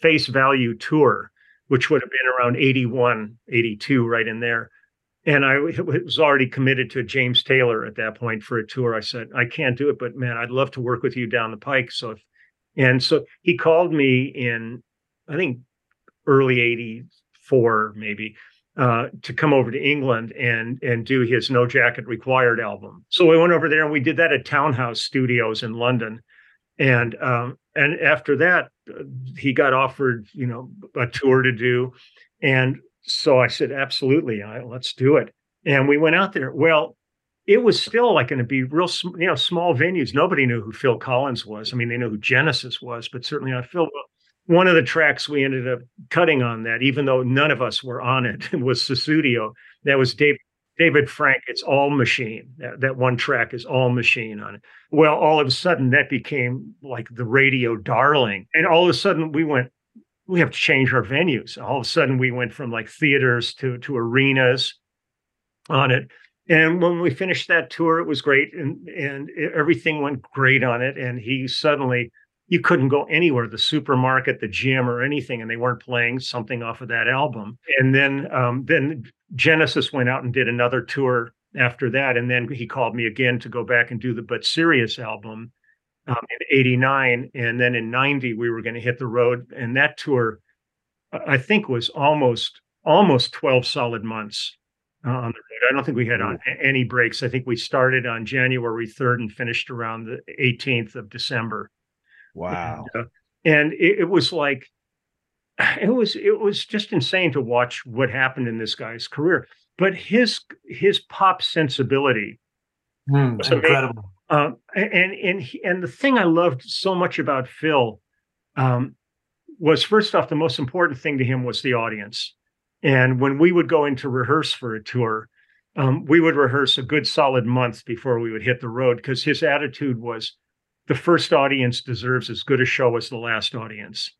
face value tour which would have been around 81, 82, right in there. And I was already committed to James Taylor at that point for a tour. I said, I can't do it, but man, I'd love to work with you down the pike. So, if, and so he called me in, I think, early 84, maybe, uh, to come over to England and and do his No Jacket Required album. So we went over there and we did that at Townhouse Studios in London. And um, and after that, uh, he got offered, you know, a tour to do, and so I said, absolutely, I, let's do it. And we went out there. Well, it was still like going to be real, you know, small venues. Nobody knew who Phil Collins was. I mean, they knew who Genesis was, but certainly not Phil. One of the tracks we ended up cutting on that, even though none of us were on it, was Sussudio. That was David David Frank. It's all machine. That, that one track is all machine on it. Well, all of a sudden that became like the radio darling, and all of a sudden we went, we have to change our venues. All of a sudden, we went from like theaters to to arenas on it. And when we finished that tour, it was great, and and everything went great on it. And he suddenly, you couldn't go anywhere, the supermarket, the gym, or anything, and they weren't playing something off of that album. And then um, then Genesis went out and did another tour after that, and then he called me again to go back and do the But Serious album um, in 89 and then in 90 we were going to hit the road and that tour i think was almost almost 12 solid months uh, on the road. I don't think we had on any breaks. I think we started on january 3rd and finished around the 18th of december wow. And, uh, and it, it was like it was it was just insane to watch what happened in this guy's career. But his his pop sensibility mm, was incredible. Um, and and he, and the thing I loved so much about Phil um, was first off the most important thing to him was the audience. And when we would go into rehearse for a tour, um, we would rehearse a good solid month before we would hit the road because his attitude was the first audience deserves as good a show as the last audience.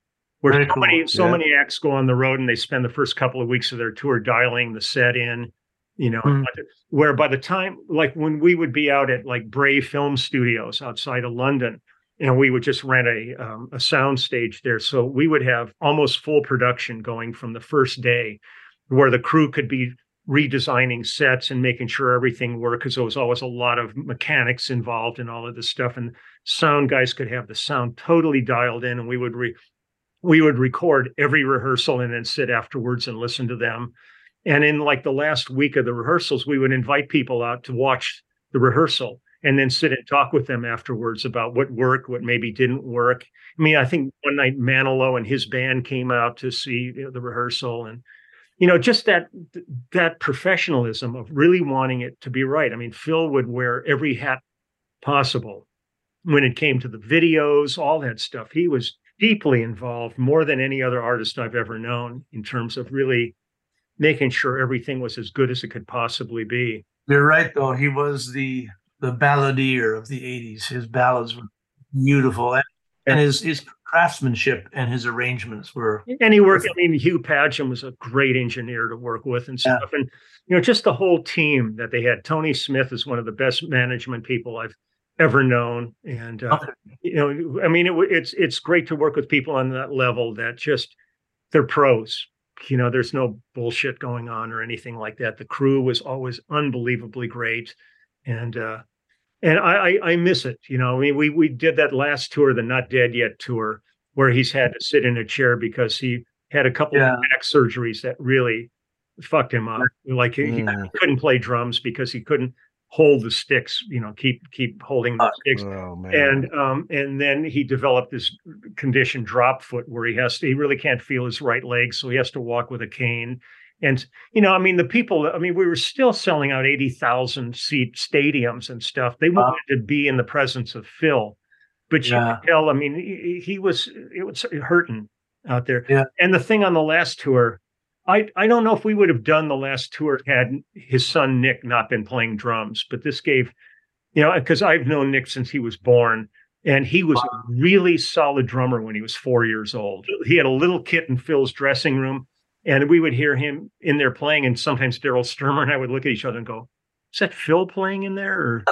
Where Very so, cool. many, so yeah. many acts go on the road and they spend the first couple of weeks of their tour dialing the set in you know mm. where by the time like when we would be out at like Bray Film Studios outside of London and we would just rent a um, a sound stage there so we would have almost full production going from the first day where the crew could be redesigning sets and making sure everything worked because there was always a lot of mechanics involved in all of this stuff and sound guys could have the sound totally dialed in and we would re- we would record every rehearsal and then sit afterwards and listen to them and in like the last week of the rehearsals, we would invite people out to watch the rehearsal and then sit and talk with them afterwards about what worked, what maybe didn't work. I mean, I think one night Manilow and his band came out to see you know, the rehearsal and you know just that that professionalism of really wanting it to be right. I mean, Phil would wear every hat possible when it came to the videos, all that stuff. He was deeply involved, more than any other artist I've ever known, in terms of really making sure everything was as good as it could possibly be. You're right, though. He was the the balladeer of the '80s. His ballads were beautiful, and, and his his craftsmanship and his arrangements were. And he worked. I mean, Hugh Padgham was a great engineer to work with and stuff, yeah. and you know, just the whole team that they had. Tony Smith is one of the best management people I've ever known, and uh, okay. you know, I mean, it, it's it's great to work with people on that level that just they're pros you know, there's no bullshit going on or anything like that. The crew was always unbelievably great, and uh, and I, I, I miss it. You know, I mean, we we did that last tour, the Not Dead Yet tour, where he's had to sit in a chair because he had a couple yeah. of back surgeries that really fucked him up. Like he, mm. he couldn't play drums because he couldn't hold the sticks, you know, keep keep holding the sticks. Oh, and um and then he developed this condition drop foot where he has to, he really can't feel his right leg, so he has to walk with a cane. And you know, I mean, the people. I mean, we were still selling out eighty thousand seat stadiums and stuff. They wanted to be in the presence of Phil, but yeah. you could tell. I mean, he, he was it was hurting out there. Yeah. And the thing on the last tour, I, I don't know if we would have done the last tour had his son Nick not been playing drums, but this gave, you know, because I've known Nick since he was born, and he was wow. a really solid drummer when he was four years old. He had a little kit in Phil's dressing room, and we would hear him in there playing, and sometimes Daryl Stuermer and I would look at each other and go, "Is that Phil playing in there?" Or,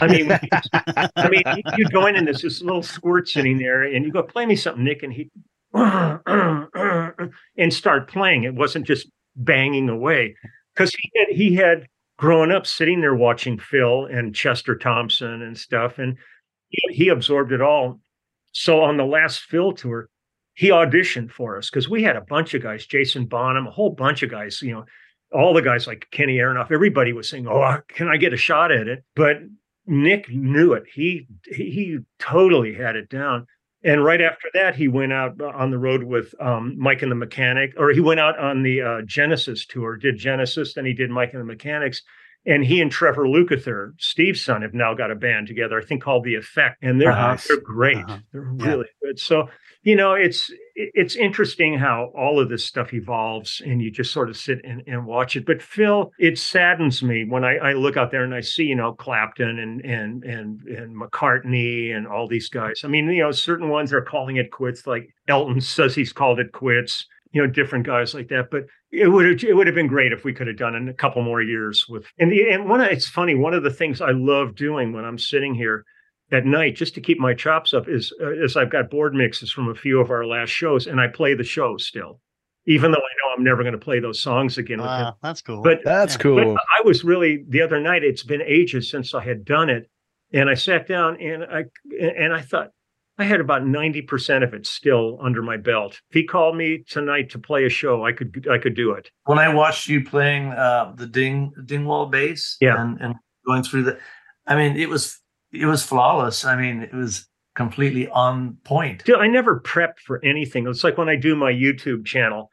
I mean, I mean, you'd go in and there's this little squirt sitting there, and you go, "Play me something, Nick," and he and start playing. It wasn't just banging away because he had, he had grown up sitting there watching Phil and Chester Thompson and stuff, and he, he absorbed it all. So on the last Phil tour, he auditioned for us because we had a bunch of guys, Jason Bonham, a whole bunch of guys, you know, all the guys like Kenny Aronoff, everybody was saying, "Oh, can I get a shot at it?" But Nick knew it. He he totally had it down. And right after that, he went out on the road with um, Mike and the Mechanic, or he went out on the uh, Genesis tour, did Genesis, then he did Mike and the Mechanics. And he and Trevor Lukather, Steve's son, have now got a band together, I think called The Effect. And they're, uh-huh. they're great. Uh-huh. They're really yeah. good. So you know it's it's interesting how all of this stuff evolves and you just sort of sit and, and watch it. But phil it saddens me when I, I look out there and i see you know clapton and and and and mccartney and all these guys. I mean you know certain ones are calling it quits like elton says he's called it quits you know different guys like that. But it would have, it would have been great if we could have done in a couple more years with and the, and one it's funny one of the things i love doing when i'm sitting here at night just to keep my chops up is uh, is I've got board mixes from a few of our last shows and I play the show still even though I know I'm never going to play those songs again. Uh, that's cool. But that's cool. But I was really the other night. It's been ages since I had done it, and I sat down and I and I thought I had about ninety percent of it still under my belt. If he called me tonight to play a show, I could I could do it. When I watched you playing uh, the ding dingwall bass, yeah, and, and going through the, I mean, it was it was flawless. I mean, it was completely on point. Dude, I never prepped for anything. It's like when I do my YouTube channel.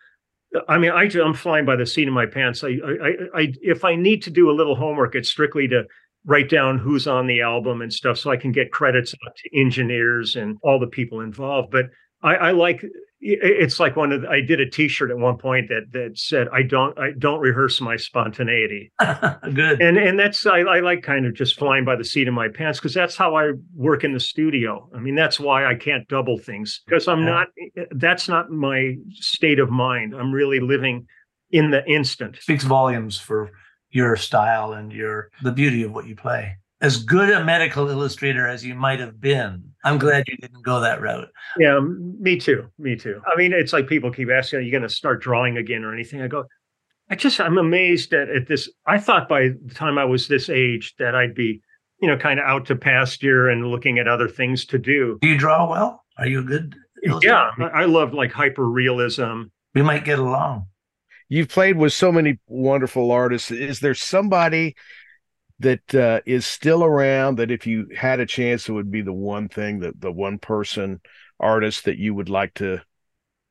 I mean, I, I'm flying by the seat of my pants. I, I, I, if I need to do a little homework, it's strictly to write down who's on the album and stuff, so I can get credits to engineers and all the people involved. But I, I like it's like one of the, I did a T-shirt at one point that that said I don't I don't rehearse my spontaneity. Good. And and that's I, I like kind of just flying by the seat of my pants because that's how I work in the studio. I mean that's why I can't double things because I'm yeah. not. That's not my state of mind. I'm really living in the instant. Speaks volumes for your style and your the beauty of what you play as good a medical illustrator as you might have been. I'm glad you didn't go that route. Yeah, me too. Me too. I mean, it's like people keep asking, "Are you going to start drawing again or anything?" I go, I just I'm amazed at, at this. I thought by the time I was this age that I'd be, you know, kind of out to pasture and looking at other things to do. Do you draw well? Are you a good? Illustrator? Yeah, I love like hyper realism. We might get along. You've played with so many wonderful artists. Is there somebody that uh, is still around that if you had a chance it would be the one thing that the one person artist that you would like to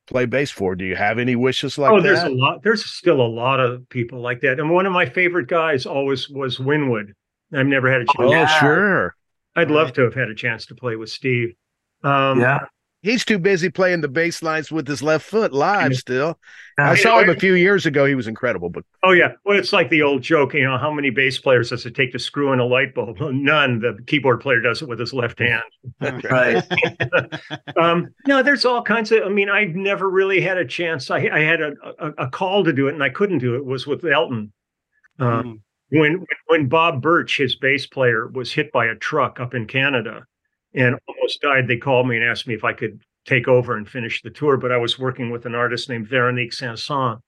play bass for do you have any wishes like that? oh that? there's a lot there's still a lot of people like that and one of my favorite guys always was winwood i've never had a chance oh yeah. sure i'd love to have had a chance to play with steve um, yeah he's too busy playing the bass lines with his left foot live still. I saw him a few years ago. He was incredible. But oh yeah, well it's like the old joke, you know, how many bass players does it take to screw in a light bulb? None. The keyboard player does it with his left hand. right. um, no, there's all kinds of. I mean, I've never really had a chance. I, I had a, a, a, call to do it, and I couldn't do it. it was with Elton. Um, mm. When when Bob Birch, his bass player, was hit by a truck up in Canada and almost died. They called me and asked me if I could take over and finish the tour, but I was working with an artist named Veronique Sanson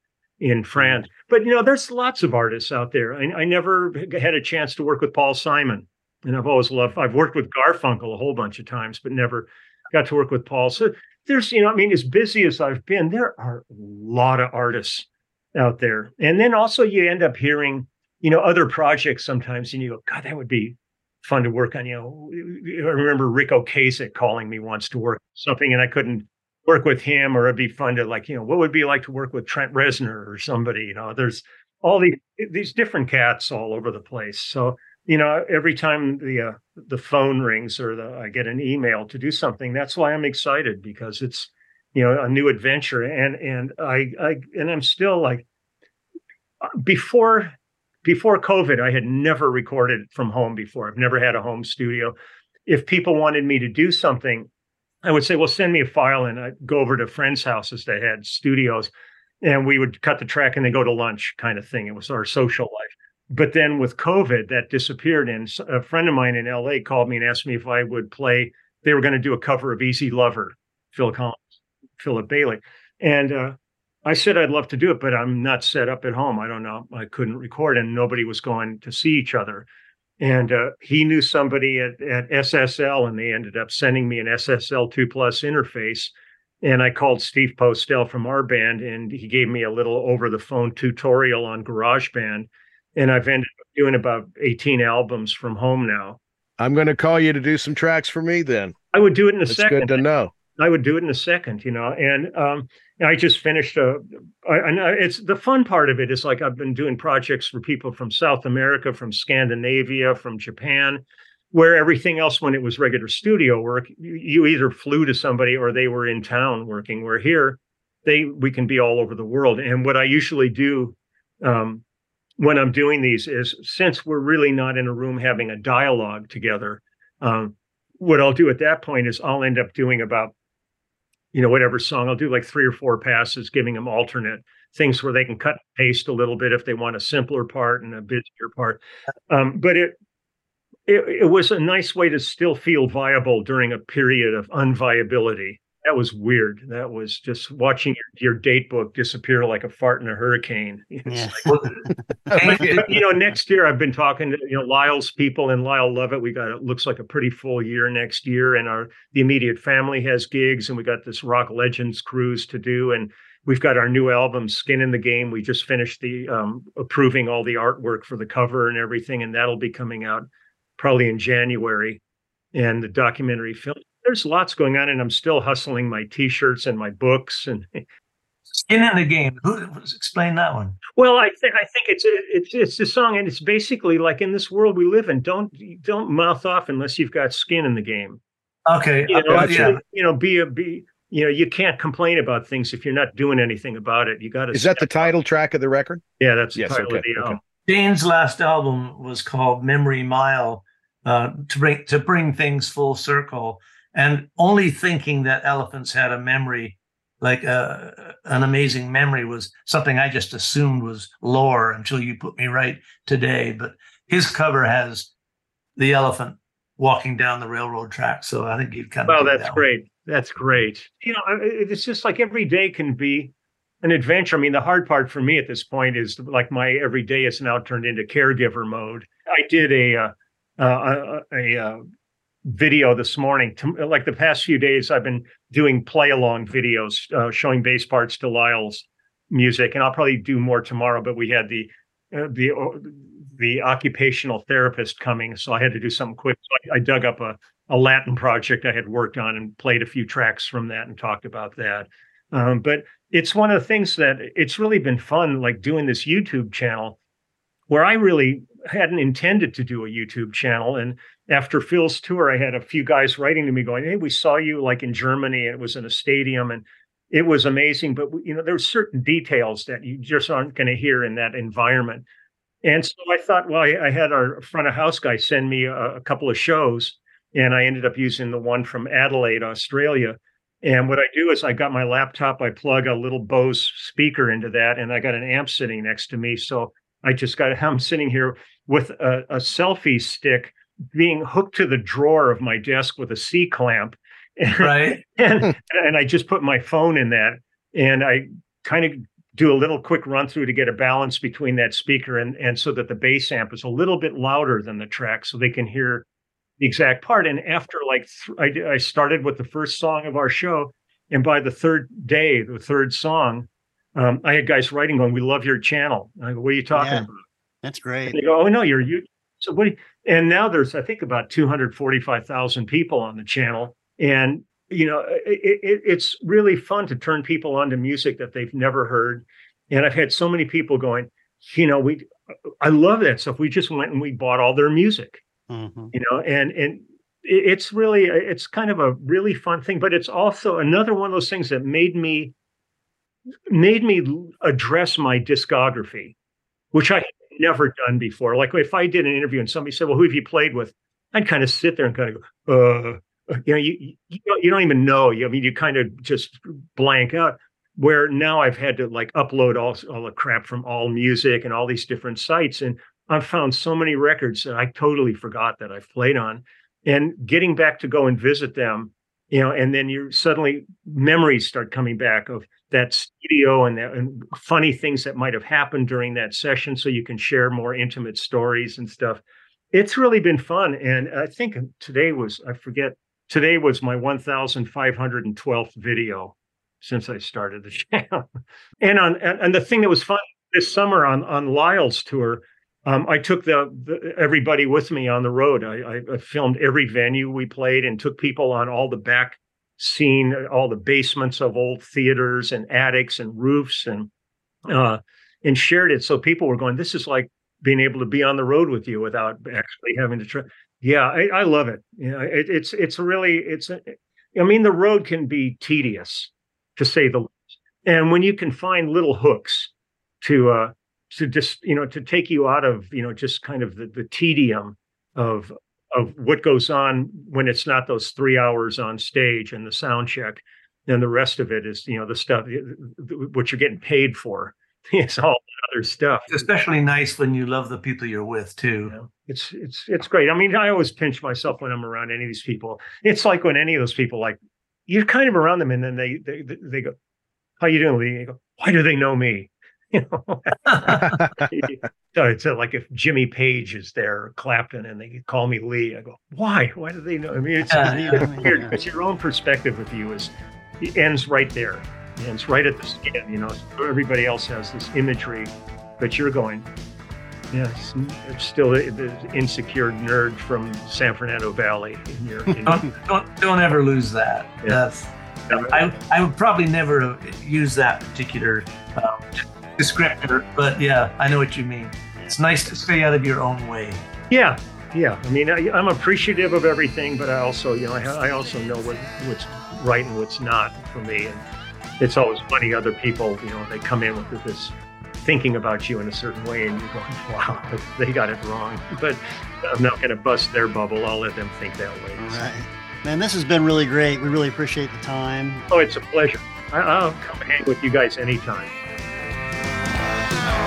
in France. Mm. But you know, there's lots of artists out there. I, I, never had a chance to work with Paul Simon, and I've always loved. I've worked with Garfunkel a whole bunch of times, but never got to work with Paul. So there's, you know, I mean, as busy as I've been, there are a lot of artists out there, and then also you end up hearing, you know, other projects sometimes, and you go, God, that would be fun to work on. You know, I remember Ric Ocasek calling me once to work something, and I couldn't work with him, or it'd be fun to like, you know, what would be like to work with Trent Reznor or somebody? You know, there's all these these different cats all over the place. So you know, every time the uh, the phone rings or the, I get an email to do something, that's why I'm excited because it's you know a new adventure, and and I I and I'm still like uh, before before COVID, I had never recorded from home before. I've never had a home studio. If people wanted me to do something, I would say, well, send me a file and I'd go over to friends' houses that had studios and we would cut the track and then go to lunch kind of thing. It was our social life. But then with COVID, that disappeared. And a friend of mine in LA called me and asked me if I would play. They were going to do a cover of Easy Lover, Phil Collins. Philip Bailey. And uh, I said I'd love to do it, but I'm not set up at home. I don't know. I couldn't record, and nobody was going to see each other. And uh, he knew somebody at, at SSL, and they ended up sending me an SSL 2 Plus interface. And I called Steve Postell from our band, and he gave me a little over the phone tutorial on GarageBand. And I've ended up doing about 18 albums from home now. I'm going to call you to do some tracks for me then. I would do it in a It's second. good to know. I would do it in a second, you know. And um, I just finished a. I, and it's the fun part of it is like I've been doing projects for people from South America, from Scandinavia, from Japan, where everything else, when it was regular studio work, you, you either flew to somebody or they were in town working. Where here, they we can be all over the world. And what I usually do. Um, when I'm doing these is since we're really not in a room having a dialogue together, um, what I'll do at that point is I'll end up doing about you know, whatever song. I'll do like three or four passes, giving them alternate things where they can cut and paste a little bit if they want a simpler part and a busier part. Um, but it, it it was a nice way to still feel viable during a period of unviability. That was weird. That was just watching your, your date book disappear like a fart in a hurricane. Yeah. like, but, you know, next year I've been talking to you know Lyle's people and Lyle Lovett. We got it looks like a pretty full year next year, and our the immediate family has gigs, and we got this Rock Legends cruise to do, and we've got our new album Skin in the Game. We just finished the um, approving all the artwork for the cover and everything, and that'll be coming out probably in January, and the documentary film. There's lots going on, and I'm still hustling my T-shirts and my books and Skin in the game. Who explain that one? Well, I think I think it's it's it's a song, and it's basically like in this world we live in. Don't don't mouth off unless you've got skin in the game. Okay. You know, okay, yeah. you know, be a be. You know, you can't complain about things if you're not doing anything about it. You got to. Is that the title track of the record? Yeah, that's the Yes, title of okay, the okay. Dane's last album was called Memory Mile, uh, to bring to bring things full circle, and only thinking that elephants had a memory, like uh, an amazing memory, was something I just assumed was lore until you put me right today. But his cover has the elephant walking down the railroad track, so I think you'd kind of. Well, that's great. That's great. You know, it's just like every day can be an adventure. I mean, the hard part for me at this point is like my every day is now turned into caregiver mode. I did a uh, uh, a, a, uh video this morning. To, like the past few days, I've been doing play along videos uh, showing bass parts to Lyle's music, and I'll probably do more tomorrow. But we had the uh, the uh, the occupational therapist coming, so I had to do something quick. So I, I dug up a a Latin project I had worked on and played a few tracks from that and talked about that. Um, but it's one of the things that it's really been fun, like doing this YouTube channel, where I really hadn't intended to do a YouTube channel. And after Phil's tour, I had a few guys writing to me going, "Hey, we saw you like in Germany. It was in a stadium, and it was amazing. But you know, there's certain details that you just aren't going to hear in that environment." And so I thought, well, I, I had our front of house guy send me a, a couple of shows, and I ended up using the one from Adelaide, Australia. And what I do is I got my laptop, I plug a little Bose speaker into that, and I got an amp sitting next to me. So I just got I'm sitting here with a, a selfie stick being hooked to the drawer of my desk with a C clamp. right. and, and I just put my phone in that and I kind of do a little quick run through to get a balance between that speaker and and so that the bass amp is a little bit louder than the track so they can hear the exact part and after like th- I, d- I started with the first song of our show and by the third day the third song um, I had guys writing going we love your channel and I go what are you talking Yeah. about That's and great. they go, "Oh no, you're you." So what? do you- and now there's, I think, about two hundred forty-five thousand people on the channel, and you know, it, it, it's really fun to turn people onto music that they've never heard. And I've had so many people going, you know, we, I love that stuff. We just went and we bought all their music, Mhm. you know, and and it's really, it's kind of a really fun thing. But it's also another one of those things that made me made me address my discography, which I never done before. Like if I did an interview and somebody said, "Well, who have you played with?" I'd kind of sit there and kind of go, "Uh," you know, you you don't, you don't even know. You, I mean, you kind of just blank out. Where now I've had to like upload all all the crap from All Music and all these different sites, and I've found so many records that I totally forgot that I've played on. And getting back to go and visit them you know, and then you suddenly memories start coming back of that studio and, that, and funny things that might have happened during that session, so you can share more intimate stories and stuff. It's really been fun, and I think today was I forget today was my 1,512th video since I started the channel. and on and, and the thing that was fun this summer on on Lyle's tour, um, I took the, the, everybody with me on the road. I, I, filmed every venue we played and took people on all the back scene, all the basements of old theaters and attics and roofs, and uh, and shared it. So people were going, "This is like being able to be on the road with you without actually having to try." Yeah, I, I love it. You know, it, it's it's really it's. A, I mean, the road can be tedious, to say the least. And when you can find little hooks to uh, to just you know to take you out of you know just kind of the, the tedium of of what goes on when it's not those three hours on stage and the sound check and the rest of it is you know the stuff what you're getting paid for. It's all other stuff. It's especially nice when you love the people you're with too. Know, it's it's it's great. I mean i always pinch myself when i'm around any of these people. It's like when any of those people like you're kind of around them and then they they, they go how you doing lee? You go why do they know me you know so it's like if jimmy page is there clapton and they call me lee i go why why do they know i mean it's, uh, it's yeah, weird because your own perspective of you is it ends right there it ends right at the skin you know everybody else has this imagery but you're going Yes, it's still the insecure nerd from San Fernando Valley. In your, in don't, don't, don't ever lose that. Yeah. That's I, I would probably never use that particular um, descriptor, but yeah, I know what you mean. It's nice to stay out of your own way. Yeah, yeah. I mean, I, am appreciative of everything, but I also, you know, I, I also know what, what's right and what's not for me. And it's always funny. Other people, you know, they come in with this thinking about you in a certain way, and you're going, "Wow, they got it wrong." But I'm not going to bust their bubble. I'll let them think that way. All right. Man, this has been really great. We really appreciate the time. Oh, it's a pleasure. I- will come hang with you guys anytime.